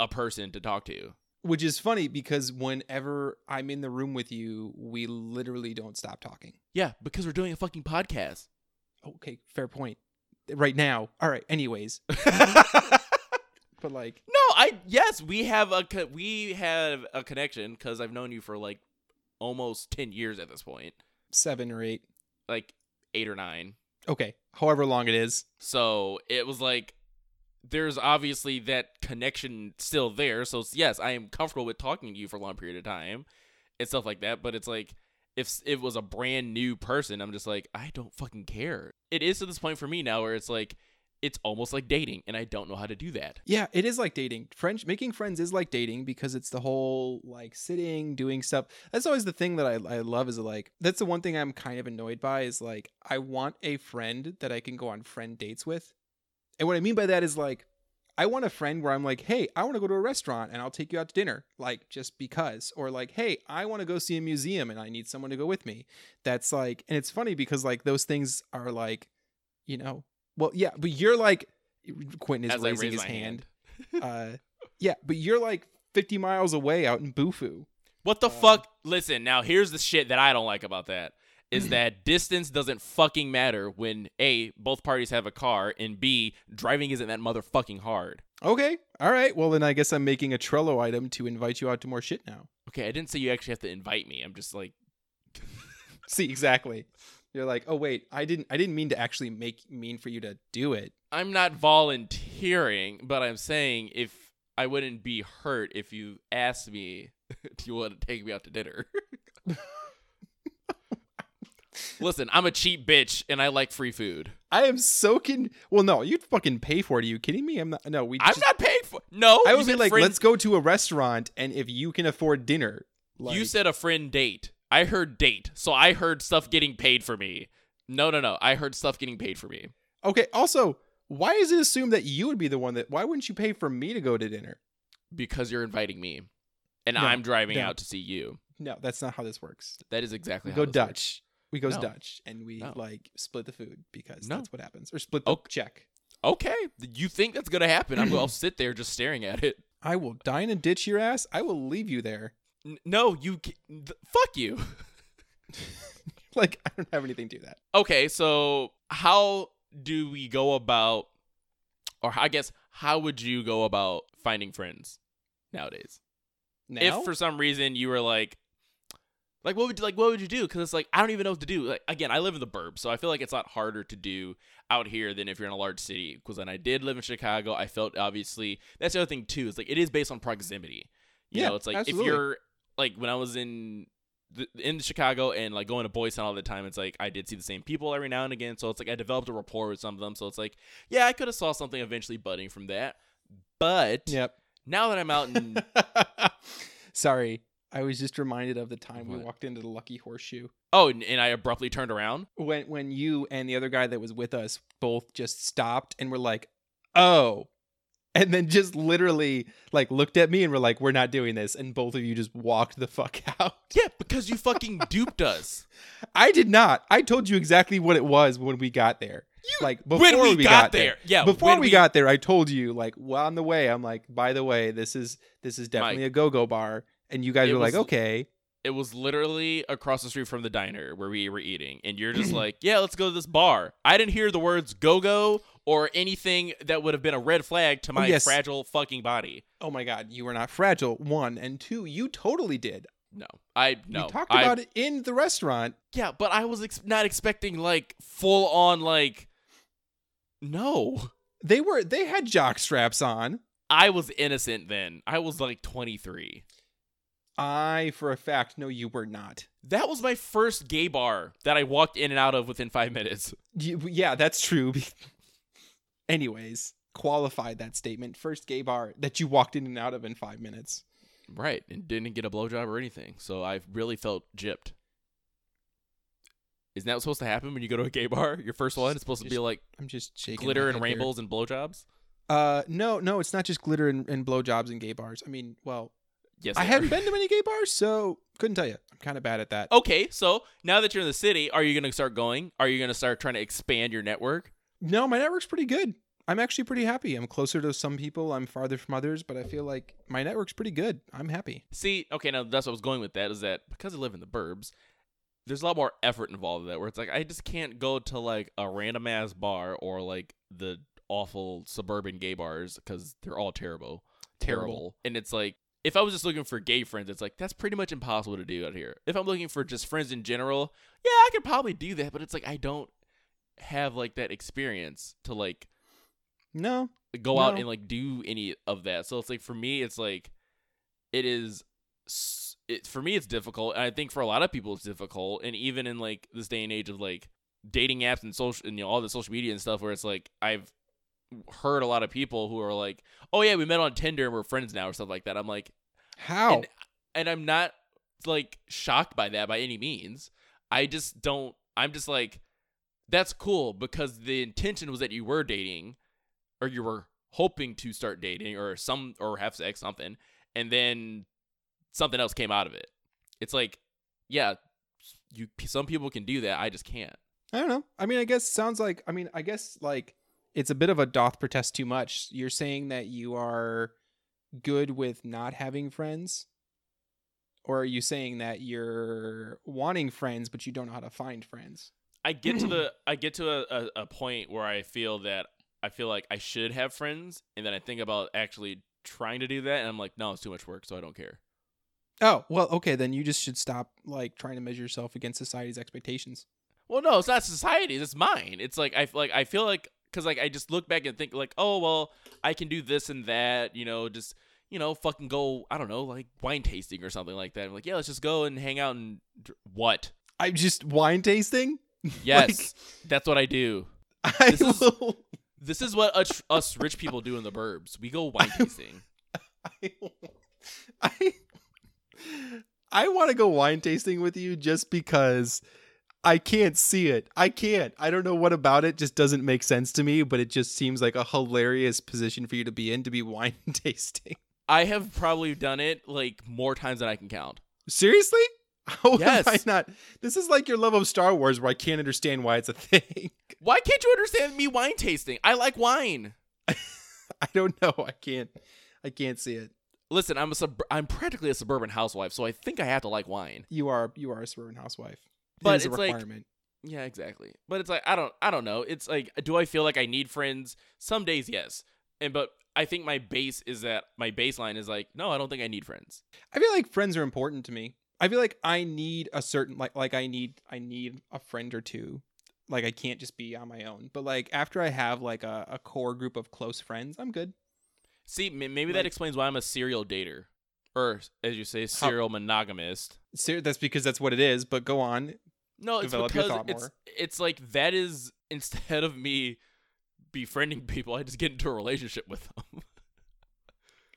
Speaker 2: a person to talk to.
Speaker 1: Which is funny because whenever I'm in the room with you, we literally don't stop talking.
Speaker 2: Yeah, because we're doing a fucking podcast.
Speaker 1: Okay, fair point. Right now. All right, anyways. But like
Speaker 2: No, I yes, we have a we have a connection because I've known you for like almost ten years at this point,
Speaker 1: 7 or 8.
Speaker 2: like eight or nine.
Speaker 1: Okay, however long it is.
Speaker 2: So it was like there's obviously that connection still there. So yes, I am comfortable with talking to you for a long period of time and stuff like that. But it's like if it was a brand new person, I'm just like I don't fucking care. It is to this point for me now where it's like it's almost like dating, and I don't know how to do that.
Speaker 1: Yeah, it is like dating. Friends making friends is like dating because it's the whole like sitting, doing stuff. That's always the thing that I, I love is like that's the one thing I'm kind of annoyed by is like I want a friend that I can go on friend dates with. And what I mean by that is like I want a friend where I'm like, "Hey, I want to go to a restaurant and I'll take you out to dinner." Like just because or like, "Hey, I want to go see a museum and I need someone to go with me." That's like and it's funny because like those things are like, you know, well, yeah, but you're like Quentin is
Speaker 2: As
Speaker 1: raising
Speaker 2: raise
Speaker 1: his
Speaker 2: my
Speaker 1: hand uh yeah but you're like 50 miles away out in bufu
Speaker 2: What the
Speaker 1: Um,
Speaker 2: fuck? Listen, now here's the shit that I don't like about that is hmm. that distance doesn't fucking matter when A, both parties have a car, and B, driving isn't that motherfucking hard.
Speaker 1: okay all right well then i guess i'm making a trello item to invite you out to more shit now
Speaker 2: Okay, I didn't say you actually have to invite me. I'm just like,
Speaker 1: see exactly you're like oh wait i didn't i didn't mean to actually make mean for you to do it
Speaker 2: I'm not volunteering, but I'm saying if I wouldn't be hurt if you asked me, do you want to take me out to dinner? Listen, I'm a cheap bitch and I like free food.
Speaker 1: i am so con well no you'd fucking pay for it are you kidding me i'm not no we just
Speaker 2: I'm
Speaker 1: just,
Speaker 2: not paying for No,
Speaker 1: i would be like
Speaker 2: friend-
Speaker 1: let's go to a restaurant and if you can afford dinner like,
Speaker 2: you said a friend date. I heard date. So I heard stuff getting paid for me. No, no, no. I heard stuff getting paid for me.
Speaker 1: okay also why is it assumed that you would be the one that why wouldn't you pay for me to go to dinner
Speaker 2: because you're inviting me and
Speaker 1: No,
Speaker 2: I'm driving
Speaker 1: no.
Speaker 2: out to see you.
Speaker 1: no that's not how this works
Speaker 2: That is exactly
Speaker 1: go
Speaker 2: this works.
Speaker 1: We goes
Speaker 2: No.
Speaker 1: Dutch, and we
Speaker 2: No.
Speaker 1: like split the food because
Speaker 2: No.
Speaker 1: that's what happens, or split the
Speaker 2: Ok-
Speaker 1: check.
Speaker 2: Okay, you think that's gonna happen? I'm, I'll sit there just staring at it.
Speaker 1: I will dine and ditch your ass. I will leave you there.
Speaker 2: N- no, you. th- Fuck you.
Speaker 1: Like I don't have anything to do that.
Speaker 2: Okay, so how do we go about, or I guess how would you go about finding friends nowadays?
Speaker 1: Now,
Speaker 2: if for some reason you were like like what would you like what would you do? Because it's like i don't even know what to do. Like again i live in the burbs so i feel like it's a lot harder to do out here than if you're in a large city. Because when i did live in chicago i felt obviously that's the other thing too is like it is based on proximity. You
Speaker 1: Yeah,
Speaker 2: know it's like
Speaker 1: absolutely.
Speaker 2: if you're like when i was in the, in chicago and like going to boys town all the time it's like i did see the same people every now and again. So it's like i developed a rapport with some of them. So it's like yeah i could have saw something eventually budding from that. But
Speaker 1: yep.
Speaker 2: now that i'm out in
Speaker 1: Sorry, I was just reminded of the time we walked into the Lucky Horseshoe
Speaker 2: oh and, and i abruptly turned around
Speaker 1: when when you and the other guy that was with us both just stopped and were like, "Oh." And then just literally like looked at me and were like, "We're not doing this," and both of you just walked the fuck out.
Speaker 2: Yeah, because you fucking duped us.
Speaker 1: I did not. I told you exactly what it was when we got there. like before
Speaker 2: when we,
Speaker 1: we,
Speaker 2: got, there. Yeah,
Speaker 1: Before
Speaker 2: when
Speaker 1: we, got there, I told you like well on the way. I'm like, by the way, this is this is definitely
Speaker 2: Mike.
Speaker 1: a go-go bar, and you guys
Speaker 2: It
Speaker 1: were like, okay.
Speaker 2: it was literally across the street from the diner where we were eating, and you're just like, "Yeah, let's go to this bar." I didn't hear the words "go go" or anything that would have been a red flag to oh, my
Speaker 1: yes.
Speaker 2: fragile fucking body.
Speaker 1: Oh my god, you were not fragile. One and two, you totally did.
Speaker 2: No, I no.
Speaker 1: we talked
Speaker 2: I-
Speaker 1: about it in the restaurant.
Speaker 2: Yeah, but I was ex- not expecting like full on like. No,
Speaker 1: They were they had jock straps on.
Speaker 2: I was innocent then. I was like 23.
Speaker 1: I, for a fact, know you were not.
Speaker 2: That was my first gay bar that I walked in and out of within five minutes.
Speaker 1: Yeah, that's true. Anyways, qualify that statement. First gay bar that you walked in and out of in five minutes.
Speaker 2: Right, and didn't get a blowjob or anything. So I really felt gypped. Isn't that what's supposed to happen when you go to a gay bar? Your first one is supposed to be like
Speaker 1: I'm just shaking.
Speaker 2: glitter and rainbows and blowjobs.
Speaker 1: Uh, no, no, it's not just glitter and, and blowjobs and gay bars. I mean, well,
Speaker 2: Yes,
Speaker 1: I haven't been to many gay bars, so couldn't tell you. I'm kind of bad at that.
Speaker 2: Okay, so now that you're in the city, are you going to start going? Are you going to start trying to expand your network?
Speaker 1: No, my network's pretty good. I'm actually pretty happy. I'm closer to some people. I'm farther from others, but I feel like my network's pretty good. I'm happy.
Speaker 2: See, okay, now that's what I was going with that is that because I live in the burbs, there's a lot more effort involved in that where it's like I just can't go to like a random ass bar or like the awful suburban gay bars because they're all terrible. Terrible.
Speaker 1: Terrible.
Speaker 2: And it's like if I was just looking for gay friends, it's like that's pretty much impossible to do out here. If I'm looking for just friends in general, yeah, I could probably do that, but it's like I don't have like that experience to like
Speaker 1: No,
Speaker 2: go out and like do any of that. So it's like for me, it's like it is. It for me, it's difficult. And I think for a lot of people, it's difficult. And even in like this day and age of like dating apps and social and you know all the social media and stuff, where it's like I've heard a lot of people who are like, "Oh yeah, we met on Tinder and we're friends now" or stuff like that. I'm like,
Speaker 1: how?
Speaker 2: And- and I'm not like shocked by that by any means. I just don't. I'm just like, that's cool because the intention was that you were dating, or you were hoping to start dating, or some or have sex, something, and then something else came out of it. It's like, yeah, you. Some people can do that. I just can't.
Speaker 1: I don't know. I mean, I guess sounds like. I mean, I guess like it's a bit of a doth protest too much. You're saying that you are good with not having friends, or are you saying that you're wanting friends but you don't know how to find friends?
Speaker 2: I get to the I get to a, a, a point where I feel that I feel like I should have friends, and then I think about actually trying to do that, and I'm like, no, it's too much work, so I don't care.
Speaker 1: Oh well, okay. Then you just should stop like trying to measure yourself against society's expectations.
Speaker 2: Well, no, it's not society's. It's mine. It's like I like I feel like because like I just look back and think like, oh well, I can do this and that. You know, just you know, fucking go. I don't know, like wine tasting or something like that. I'm like, yeah, let's just go and hang out and dr- what?
Speaker 1: I'm just wine tasting.
Speaker 2: Yes, that's what I do.
Speaker 1: I
Speaker 2: This is-
Speaker 1: will.
Speaker 2: This is what us, us rich people do in the burbs. We go wine tasting.
Speaker 1: I, I, I want to go wine tasting with you just because I can't see it. I can't. I don't know what about it just doesn't make sense to me, but it just seems like a hilarious position for you to be in to be wine tasting.
Speaker 2: I have probably done it like more times than I can count.
Speaker 1: Seriously? How
Speaker 2: Yes.
Speaker 1: I not? This is like your love of Star Wars where I can't understand why it's a thing.
Speaker 2: Why can't you understand me wine tasting? I like wine.
Speaker 1: I don't know. I can't. I can't see it.
Speaker 2: Listen, I'm a sub- I'm practically a suburban housewife, so I think I have to like wine.
Speaker 1: You are you are a suburban housewife.
Speaker 2: But it's like- Yeah, exactly. But it's like I don't I don't know. It's like do I feel like I need friends? Some days yes. And but I think my base is that my baseline is like no, I don't think I need friends.
Speaker 1: I feel like friends are important to me. I feel like I need a certain like like I need I need a friend or two. Like I can't just be on my own. But like after I have like a, a core group of close friends, I'm good.
Speaker 2: See, maybe that explains why I'm a serial dater or as you say serial monogamist.
Speaker 1: Ser- that's because that's what it is. But go on.
Speaker 2: No, it's because it's it's like that is instead of me befriending people, I just get into a relationship with them.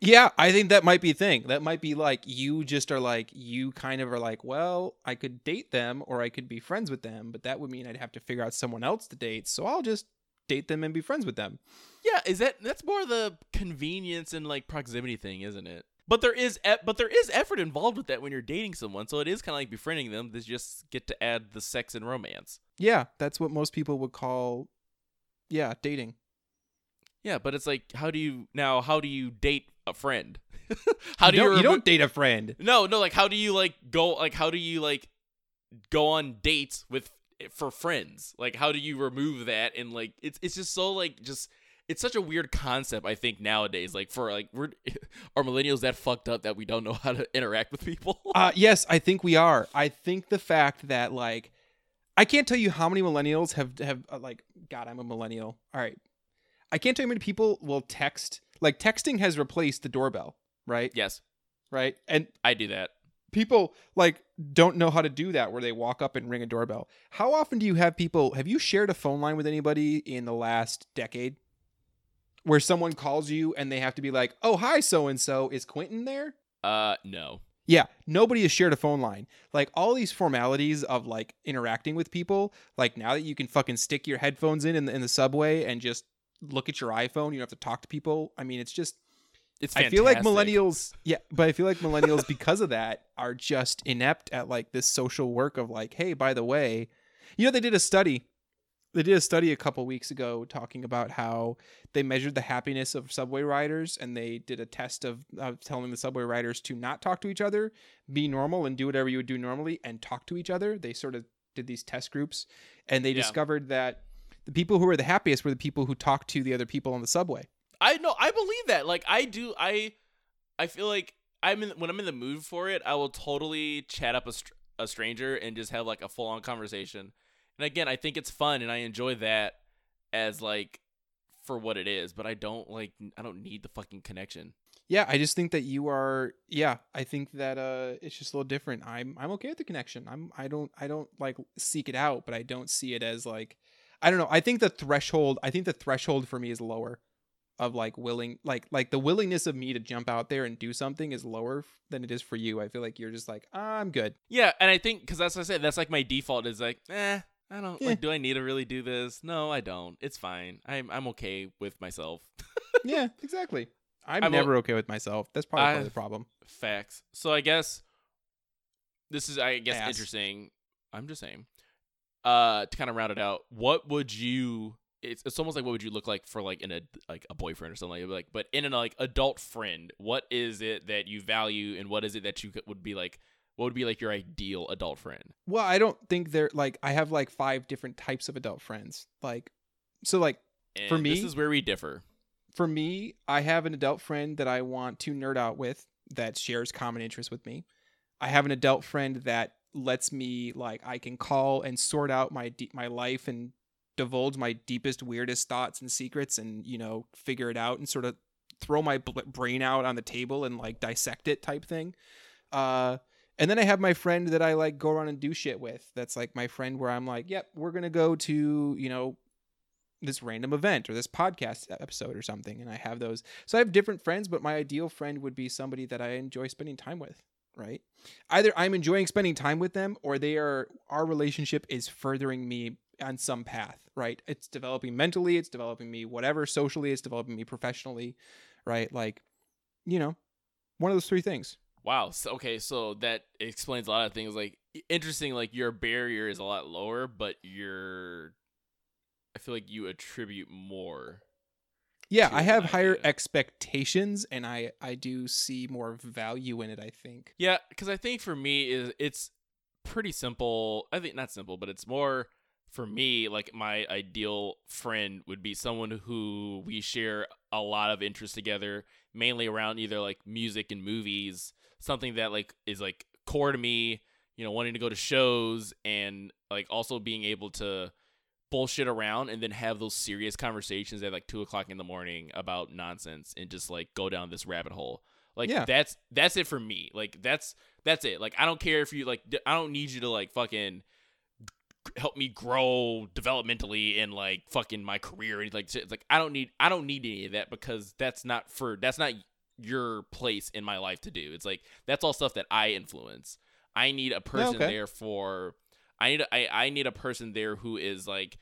Speaker 1: Yeah, I think that might be a thing. That might be like you just are like you kind of are like, well, I could date them or I could be friends with them, but that would mean I'd have to figure out someone else to date. So I'll just date them and be friends with them.
Speaker 2: Yeah, is that that's more the convenience and like proximity thing, isn't it? But there is e- but there is effort involved with that when you're dating someone, so it is kind of like befriending them. They just get to add the sex and romance.
Speaker 1: Yeah, that's what most people would call yeah, dating.
Speaker 2: Yeah, but it's like how do you now how do you date a friend? how do
Speaker 1: you
Speaker 2: you,
Speaker 1: don't, you
Speaker 2: remo-
Speaker 1: don't date a friend.
Speaker 2: No, no, like how do you like go like how do you like go on dates with eh, for friends? Like how do you remove that and like it's it's just so like just it's such a weird concept I think nowadays like for like we're are millennials that fucked up that we don't know how to interact with people?
Speaker 1: Uh, yes, I think we are. I think the fact that like I can't tell you how many millennials have have uh, like God, I'm a millennial. All right, I can't tell you how many people will text. Like texting has replaced the doorbell, right?
Speaker 2: yes,
Speaker 1: Right, and
Speaker 2: I do that.
Speaker 1: people like don't know how to do that where they walk up and ring a doorbell. How often do you have people? Have you shared a phone line with anybody in the last decade? Where someone calls you and they have to be like, "Oh, hi, so and so. Is Quentin there?"
Speaker 2: Uh no.
Speaker 1: Yeah, nobody has shared a phone line. Like all these formalities of like interacting with people. Like now that you can fucking stick your headphones in in the, in the subway and just look at your iPhone, you don't have to talk to people. I mean, it's just.
Speaker 2: It's
Speaker 1: I feel like millennials. Yeah, but I feel like millennials because of that are just inept at like this social work of like, hey, by the way, you know they did a study. They did a study a couple weeks ago talking about how they measured the happiness of subway riders and they did a test of, of telling the subway riders to not talk to each other, be normal and do whatever you would do normally and talk to each other. They sort of did these test groups and they
Speaker 2: Yeah.
Speaker 1: discovered that the people who were the happiest were the people who talked to the other people on the subway.
Speaker 2: I know I believe that. Like I do I I feel like I'm in when I'm in the mood for it, I will totally chat up a, str- a stranger and just have like a full on conversation. And again, I think it's fun and I enjoy that as like for what it is, but I don't like I don't need the fucking connection.
Speaker 1: Yeah, I just think that you are yeah, I think that uh it's just a little different. I'm I'm okay with the connection. I'm I don't I don't like seek it out, but I don't see it as like I don't know. I think the threshold I think the threshold for me is lower of like willing like like the willingness of me to jump out there and do something is lower than it is for you. I feel like you're just like, I'm good.
Speaker 2: Yeah, and I think because that's what I said. That's like my default is like, eh, I don't
Speaker 1: Yeah.
Speaker 2: like. Do I need to really do this? No, I don't. It's fine. I'm I'm okay with myself.
Speaker 1: yeah, exactly. I'm,
Speaker 2: I'm
Speaker 1: never okay with myself. That's probably part of the problem.
Speaker 2: Facts. So I guess this is I guess
Speaker 1: Ass.
Speaker 2: interesting. I'm just saying. Uh to kind of round it out, what would you it's, it's almost like what would you look like for like in a like a boyfriend or something like like but in an like adult friend, what is it that you value and what is it that you would be like what would be like your ideal adult friend?
Speaker 1: Well, I don't think they're like I have like five different types of adult friends. Like so like
Speaker 2: And
Speaker 1: For me this
Speaker 2: is where we differ.
Speaker 1: for me, I have an adult friend that I want to nerd out with that shares common interests with me. I have an adult friend that lets me like I can call and sort out my de- my life and divulge my deepest weirdest thoughts and secrets and you know figure it out and sort of throw my bl- brain out on the table and like dissect it type thing. Uh and then I have my friend that I like go around and do shit with. That's like my friend where I'm like, "Yep, we're going to go to, you know, this random event or this podcast episode or something and i have those. So i have different friends but my ideal friend would be somebody that i enjoy spending time with right? Either i'm enjoying spending time with them or they are our relationship is furthering me on some path right? It's developing mentally it's developing me whatever socially it's developing me professionally right? Like you know one of those three things
Speaker 2: Wow. So, okay, so that explains a lot of things. Like interesting, like your barrier is a lot lower, but your I feel like you attribute more.
Speaker 1: yeah i have higher
Speaker 2: idea.
Speaker 1: expectations and i i do see more value in it i think
Speaker 2: Yeah, because I think for me is it's pretty simple. I think not simple, but it's more for me like my ideal friend would be someone who we share a lot of interest together, mainly around either like music and movies, something that like is like core to me. You know, wanting to go to shows and like also being able to bullshit around and then have those serious conversations at like two o'clock in the morning about nonsense and just like go down this rabbit hole. Like
Speaker 1: Yeah.
Speaker 2: that's that's it for me. Like that's that's it. Like I don't care if you like I don't need you to like fucking help me grow developmentally in like fucking my career and like shit. It's like I don't need I don't need any of that because that's not for that's not your place in my life to do. It's like that's all stuff that I influence. I need a person
Speaker 1: okay.
Speaker 2: there for I need a, I, I need a person there who is like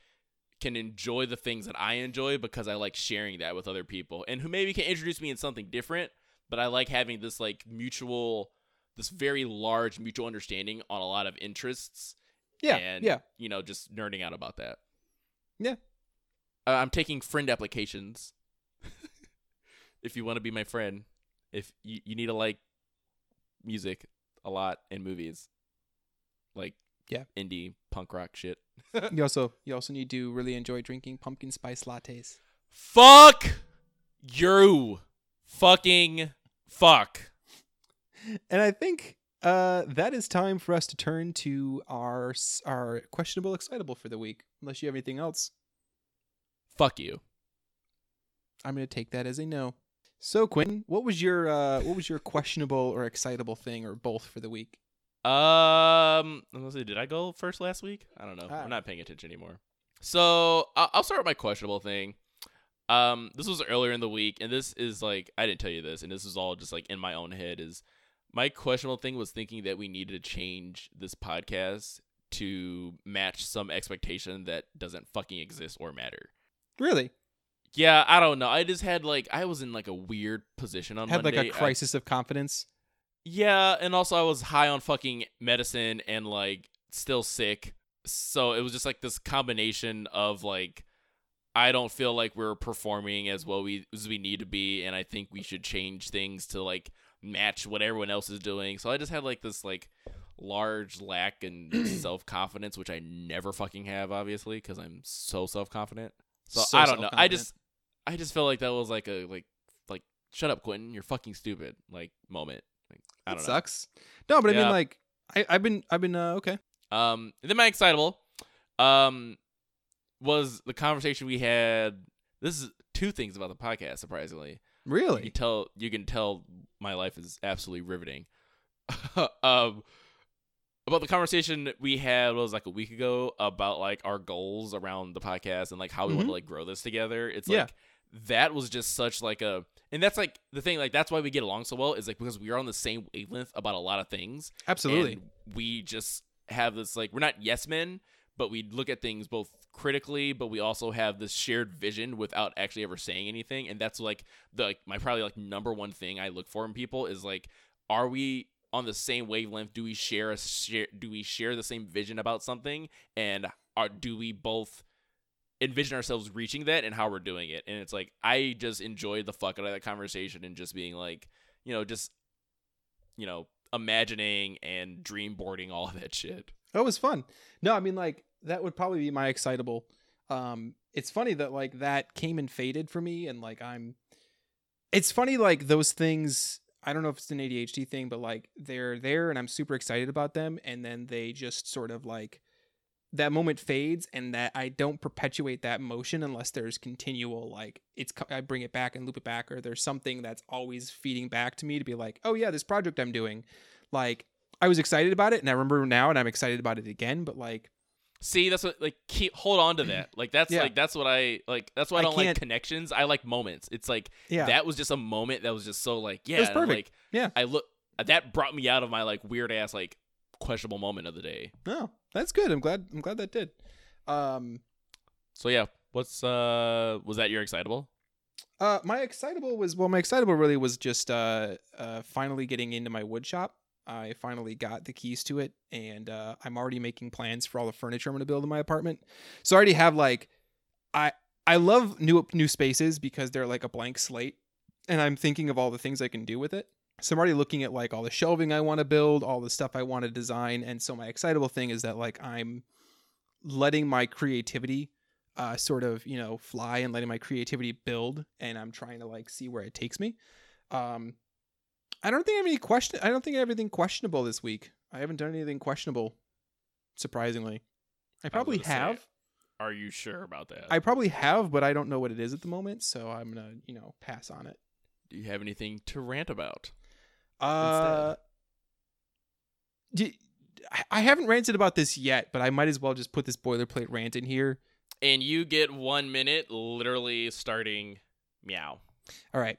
Speaker 2: can enjoy the things that I enjoy because I like sharing that with other people and who maybe can introduce me in something different, but I like having this like mutual this very large mutual understanding on a lot of interests
Speaker 1: yeah
Speaker 2: and
Speaker 1: yeah
Speaker 2: you know just nerding out about that
Speaker 1: Yeah.
Speaker 2: uh, i'm taking friend applications if you want to be my friend if you, you need to like music a lot in movies, like
Speaker 1: Yeah.
Speaker 2: indie punk rock shit.
Speaker 1: you also you also need to really enjoy drinking pumpkin spice lattes.
Speaker 2: Fuck you, fucking fuck.
Speaker 1: And I think uh, that is time for us to turn to our our questionable excitable for the week. Unless you have anything else,
Speaker 2: Fuck you.
Speaker 1: I'm going to take that as a no. So Quentin, what was your uh, what was your questionable or excitable thing or both for the week?
Speaker 2: Um, let's see. Did I go first last week? I don't know.
Speaker 1: Ah.
Speaker 2: I'm not paying attention anymore. So I'll start with my questionable thing. Um, this was earlier in the week, and this is like I didn't tell you this, and this is all just like in my own head. Is my questionable thing was thinking that we needed to change this podcast to match some expectation that doesn't fucking exist or matter.
Speaker 1: Really?
Speaker 2: Yeah, I don't know. I just had like I was in like a weird position on
Speaker 1: Had like
Speaker 2: a
Speaker 1: a
Speaker 2: I-
Speaker 1: crisis of confidence.
Speaker 2: yeah, and also I was high on fucking medicine and like still sick. So it was just like this combination of like I don't feel like we're performing as well we as we need to be and I think we should change things to like match what everyone else is doing. So I just had like this like large lack in self-confidence which I never fucking have obviously cuz I'm so self-confident. So,
Speaker 1: So
Speaker 2: I don't know. I just I just felt like that was like a like like shut up Quentin, you're fucking stupid like moment. Like I
Speaker 1: That
Speaker 2: don't know.
Speaker 1: sucks. No, but I
Speaker 2: Yeah.
Speaker 1: mean like I, I've been I've been uh, okay.
Speaker 2: Um, then my excitable, um, was the conversation we had. This is two things about the podcast. Surprisingly, you
Speaker 1: Really?
Speaker 2: can tell you can tell my life is absolutely riveting. um, about the conversation we had was like a week ago about like our goals around the podcast and like how we want
Speaker 1: Mhm.
Speaker 2: to like grow this together. It's
Speaker 1: Yeah.
Speaker 2: like that was just such like a and that's like the thing like that's why we get along so well is like because we are on the same wavelength about a lot of things
Speaker 1: Absolutely.
Speaker 2: and we just have this like we're not yes men, but we look at things both critically, but we also have this shared vision without actually ever saying anything. And that's like the like, my probably like number one thing I look for in people is like, are we on the same wavelength? Do we share a share? Do we share the same vision about something? And are do we both? Envision ourselves reaching that and how we're doing it and it's like i just enjoyed the fuck out of that conversation and just being like you know just you know imagining and dream boarding all of that shit
Speaker 1: That was fun. No, I mean like that would probably be my excitable. Um it's funny that like that came and faded for me and like I'm it's funny like those things I don't know if it's an ADHD thing, but like they're there and I'm super excited about them and then they just sort of like that moment fades and that I don't perpetuate that motion unless there's continual like it's I bring it back and loop it back or there's something that's always feeding back to me to be like, "Oh yeah, this project I'm doing." Like I was excited about it and I remember now and I'm excited about it again, but like
Speaker 2: see that's what like keep hold on to that like that's
Speaker 1: Yeah.
Speaker 2: like that's what i like that's why i
Speaker 1: I
Speaker 2: don't like connections i like moments it's like
Speaker 1: yeah.
Speaker 2: that was just a moment that was just so like yeah
Speaker 1: was perfect.
Speaker 2: like
Speaker 1: Yeah.
Speaker 2: i look that brought me out of my like weird ass like questionable moment of the day
Speaker 1: no, that's good. I'm glad I'm glad that did. Um
Speaker 2: so yeah what's uh was that your excitable
Speaker 1: Uh, my excitable was well, my excitable really was just uh, uh, finally getting into my wood shop. I finally got the keys to it, and uh, I'm already making plans for all the furniture I'm going to build in my apartment. So I already have like, I I love new new spaces because they're like a blank slate, and I'm thinking of all the things I can do with it. So I'm already looking at like all the shelving I want to build, all the stuff I want to design, and so my excitable thing is that like I'm letting my creativity uh, sort of you know fly and letting my creativity build and i'm trying to like see where it takes me. Um i don't think i have any question i don't think i have anything questionable this week. I haven't done anything questionable surprisingly. I probably
Speaker 2: say,
Speaker 1: have.
Speaker 2: are you sure about that?
Speaker 1: I probably have but i don't know what it is at the moment so i'm gonna you know pass on it.
Speaker 2: Do you have anything to rant about
Speaker 1: uh do, I- i haven't ranted about this yet but i might as well just put this boilerplate rant in here
Speaker 2: and you get one minute literally starting meow
Speaker 1: All right.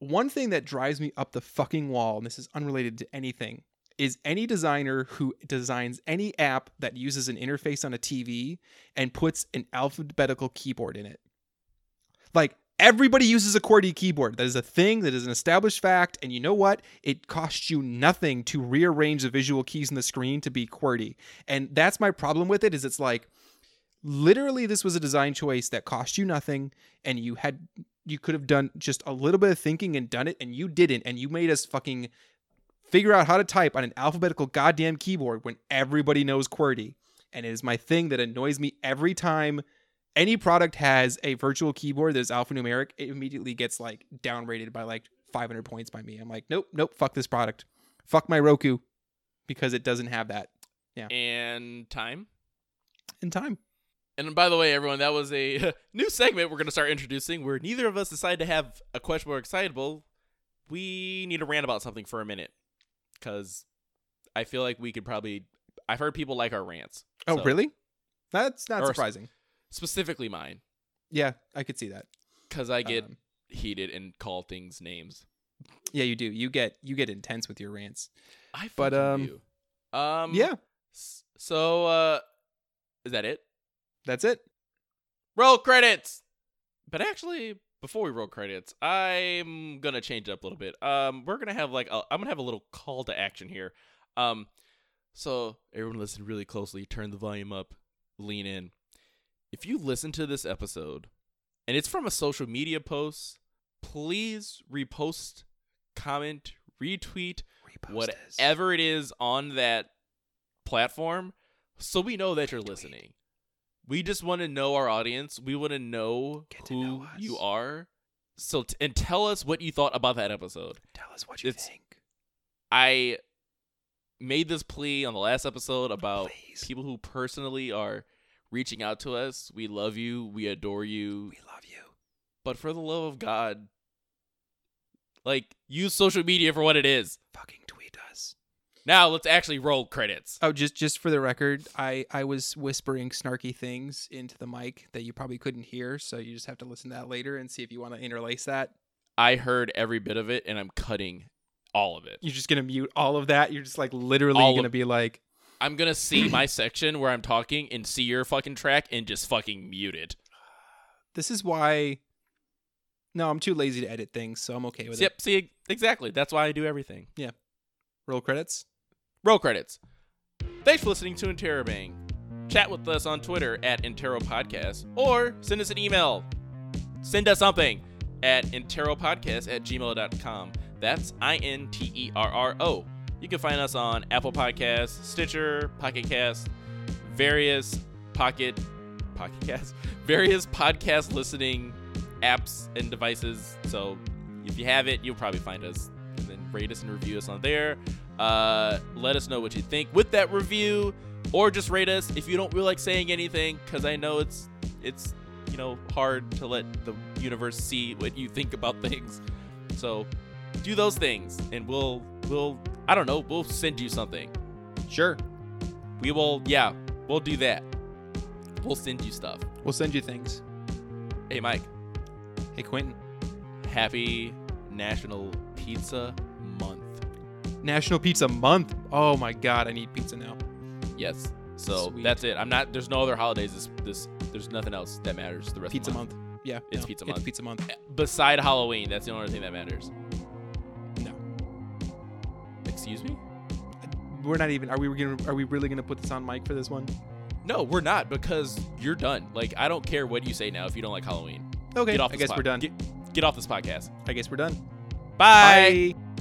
Speaker 1: One thing that drives me up the fucking wall, and this is unrelated to anything, is any designer who designs any app that uses an interface on a TV and puts an alphabetical keyboard in it. Like, everybody uses a QWERTY keyboard. That is a thing, that is an established fact, and you know what? It costs you nothing to rearrange the visual keys on the screen to be QWERTY. And that's my problem with it, is it's like, literally this was a design choice that cost you nothing and you had you could have done just a little bit of thinking and done it, and you didn't, and you made us fucking figure out how to type on an alphabetical goddamn keyboard when everybody knows QWERTY. And it is my thing that annoys me every time any product has a virtual keyboard that is alphanumeric, it immediately gets like downrated by like 500 points by me. I'm like, nope, nope, fuck this product. Fuck my Roku because it doesn't have that Yeah.
Speaker 2: And time.
Speaker 1: And time.
Speaker 2: And by the way, everyone, that was a new segment we're going to start introducing where neither of us decide to have a question more excitable. We need to rant about something for a minute because I feel like we could probably. I've heard people like our rants.
Speaker 1: Oh,
Speaker 2: So,
Speaker 1: really? That's not
Speaker 2: Or-
Speaker 1: surprising.
Speaker 2: Specifically mine
Speaker 1: Yeah, I could see that.
Speaker 2: because I get
Speaker 1: Um,
Speaker 2: heated and call things names.
Speaker 1: yeah, you do. You get you get intense with your rants.
Speaker 2: I
Speaker 1: But, um,
Speaker 2: do. Um,
Speaker 1: yeah,
Speaker 2: So, uh, is that it?
Speaker 1: that's it.
Speaker 2: Roll credits. But actually, before we roll credits, I'm gonna change it up a little bit. Um, we're gonna have like a, I'm gonna have a little call to action here. Um, so everyone listen really closely. Turn the volume up. Lean in. If you listen to this episode, and it's from a social media post, please repost, comment, retweet, repost whatever it is on that platform so we know that you're listening. We just want to know our audience. We want to know
Speaker 1: Get to
Speaker 2: who
Speaker 1: know
Speaker 2: you are. So t- and tell us what you thought about that episode.
Speaker 1: Tell us what you
Speaker 2: It's-
Speaker 1: think.
Speaker 2: I made this plea on the last episode about
Speaker 1: Please.
Speaker 2: people who personally are reaching out to us. We love you. We adore you.
Speaker 1: We love you.
Speaker 2: But for the love of God, like use social media for what it is.
Speaker 1: Fucking tweet us.
Speaker 2: Now let's actually roll credits.
Speaker 1: Oh, just just for the record, I I was whispering snarky things into the mic that you probably couldn't hear, so you just have to listen to that later and see if you want to interlace that.
Speaker 2: I heard every bit of it and I'm cutting all of it.
Speaker 1: You're just gonna mute all of that. You're just like literally
Speaker 2: All
Speaker 1: gonna be like,
Speaker 2: I'm gonna see my section where I'm talking and see your fucking track and just fucking mute it.
Speaker 1: this is why. No, I'm too lazy to edit things, so I'm okay with it.
Speaker 2: Yep, see exactly. That's why I do everything. Yeah.
Speaker 1: Roll credits.
Speaker 2: Roll credits. Thanks for listening to Interrobang. Chat with us on Twitter at Interro Podcast or send us an email. Send us something at interropodcast at gmail.com. That's I N T E R R O. You can find us on Apple Podcasts, Stitcher, Pocket Cast, various pocket pocket cast, various podcast listening apps and devices. So if you have it, you'll probably find us and then rate us and review us on there. Uh, let us know what you think with that review, or just rate us if you don't really like saying anything, because I know it's it's you know hard to let the universe see what you think about things. So do those things, and we'll we'll I don't know we'll send you something.
Speaker 1: Sure.
Speaker 2: We will yeah we'll do that. We'll send you stuff.
Speaker 1: We'll send you things.
Speaker 2: Hey Mike,
Speaker 1: Hey Quentin.
Speaker 2: happy National Pizza Month.
Speaker 1: National Pizza Month. Oh my god, I need pizza now.
Speaker 2: Yes. So
Speaker 1: Sweet.
Speaker 2: that's it. I'm not. There's no other holidays. This. This. There's nothing else that matters. The rest
Speaker 1: Pizza
Speaker 2: of the month.
Speaker 1: month. Yeah,
Speaker 2: It's
Speaker 1: no,
Speaker 2: pizza
Speaker 1: It's
Speaker 2: month.
Speaker 1: pizza month.
Speaker 2: Beside Halloween, that's the only thing that matters. Excuse me?
Speaker 1: We're not even. Are we gonna? Are we really gonna put this on mic for this one?
Speaker 2: No, we're not because you're done. Like I don't care what you say now if you don't like Halloween.
Speaker 1: Okay.
Speaker 2: Get off.
Speaker 1: I guess
Speaker 2: pod-
Speaker 1: we're done.
Speaker 2: Get, get off this podcast.
Speaker 1: I guess we're done.
Speaker 2: Bye.
Speaker 1: Bye.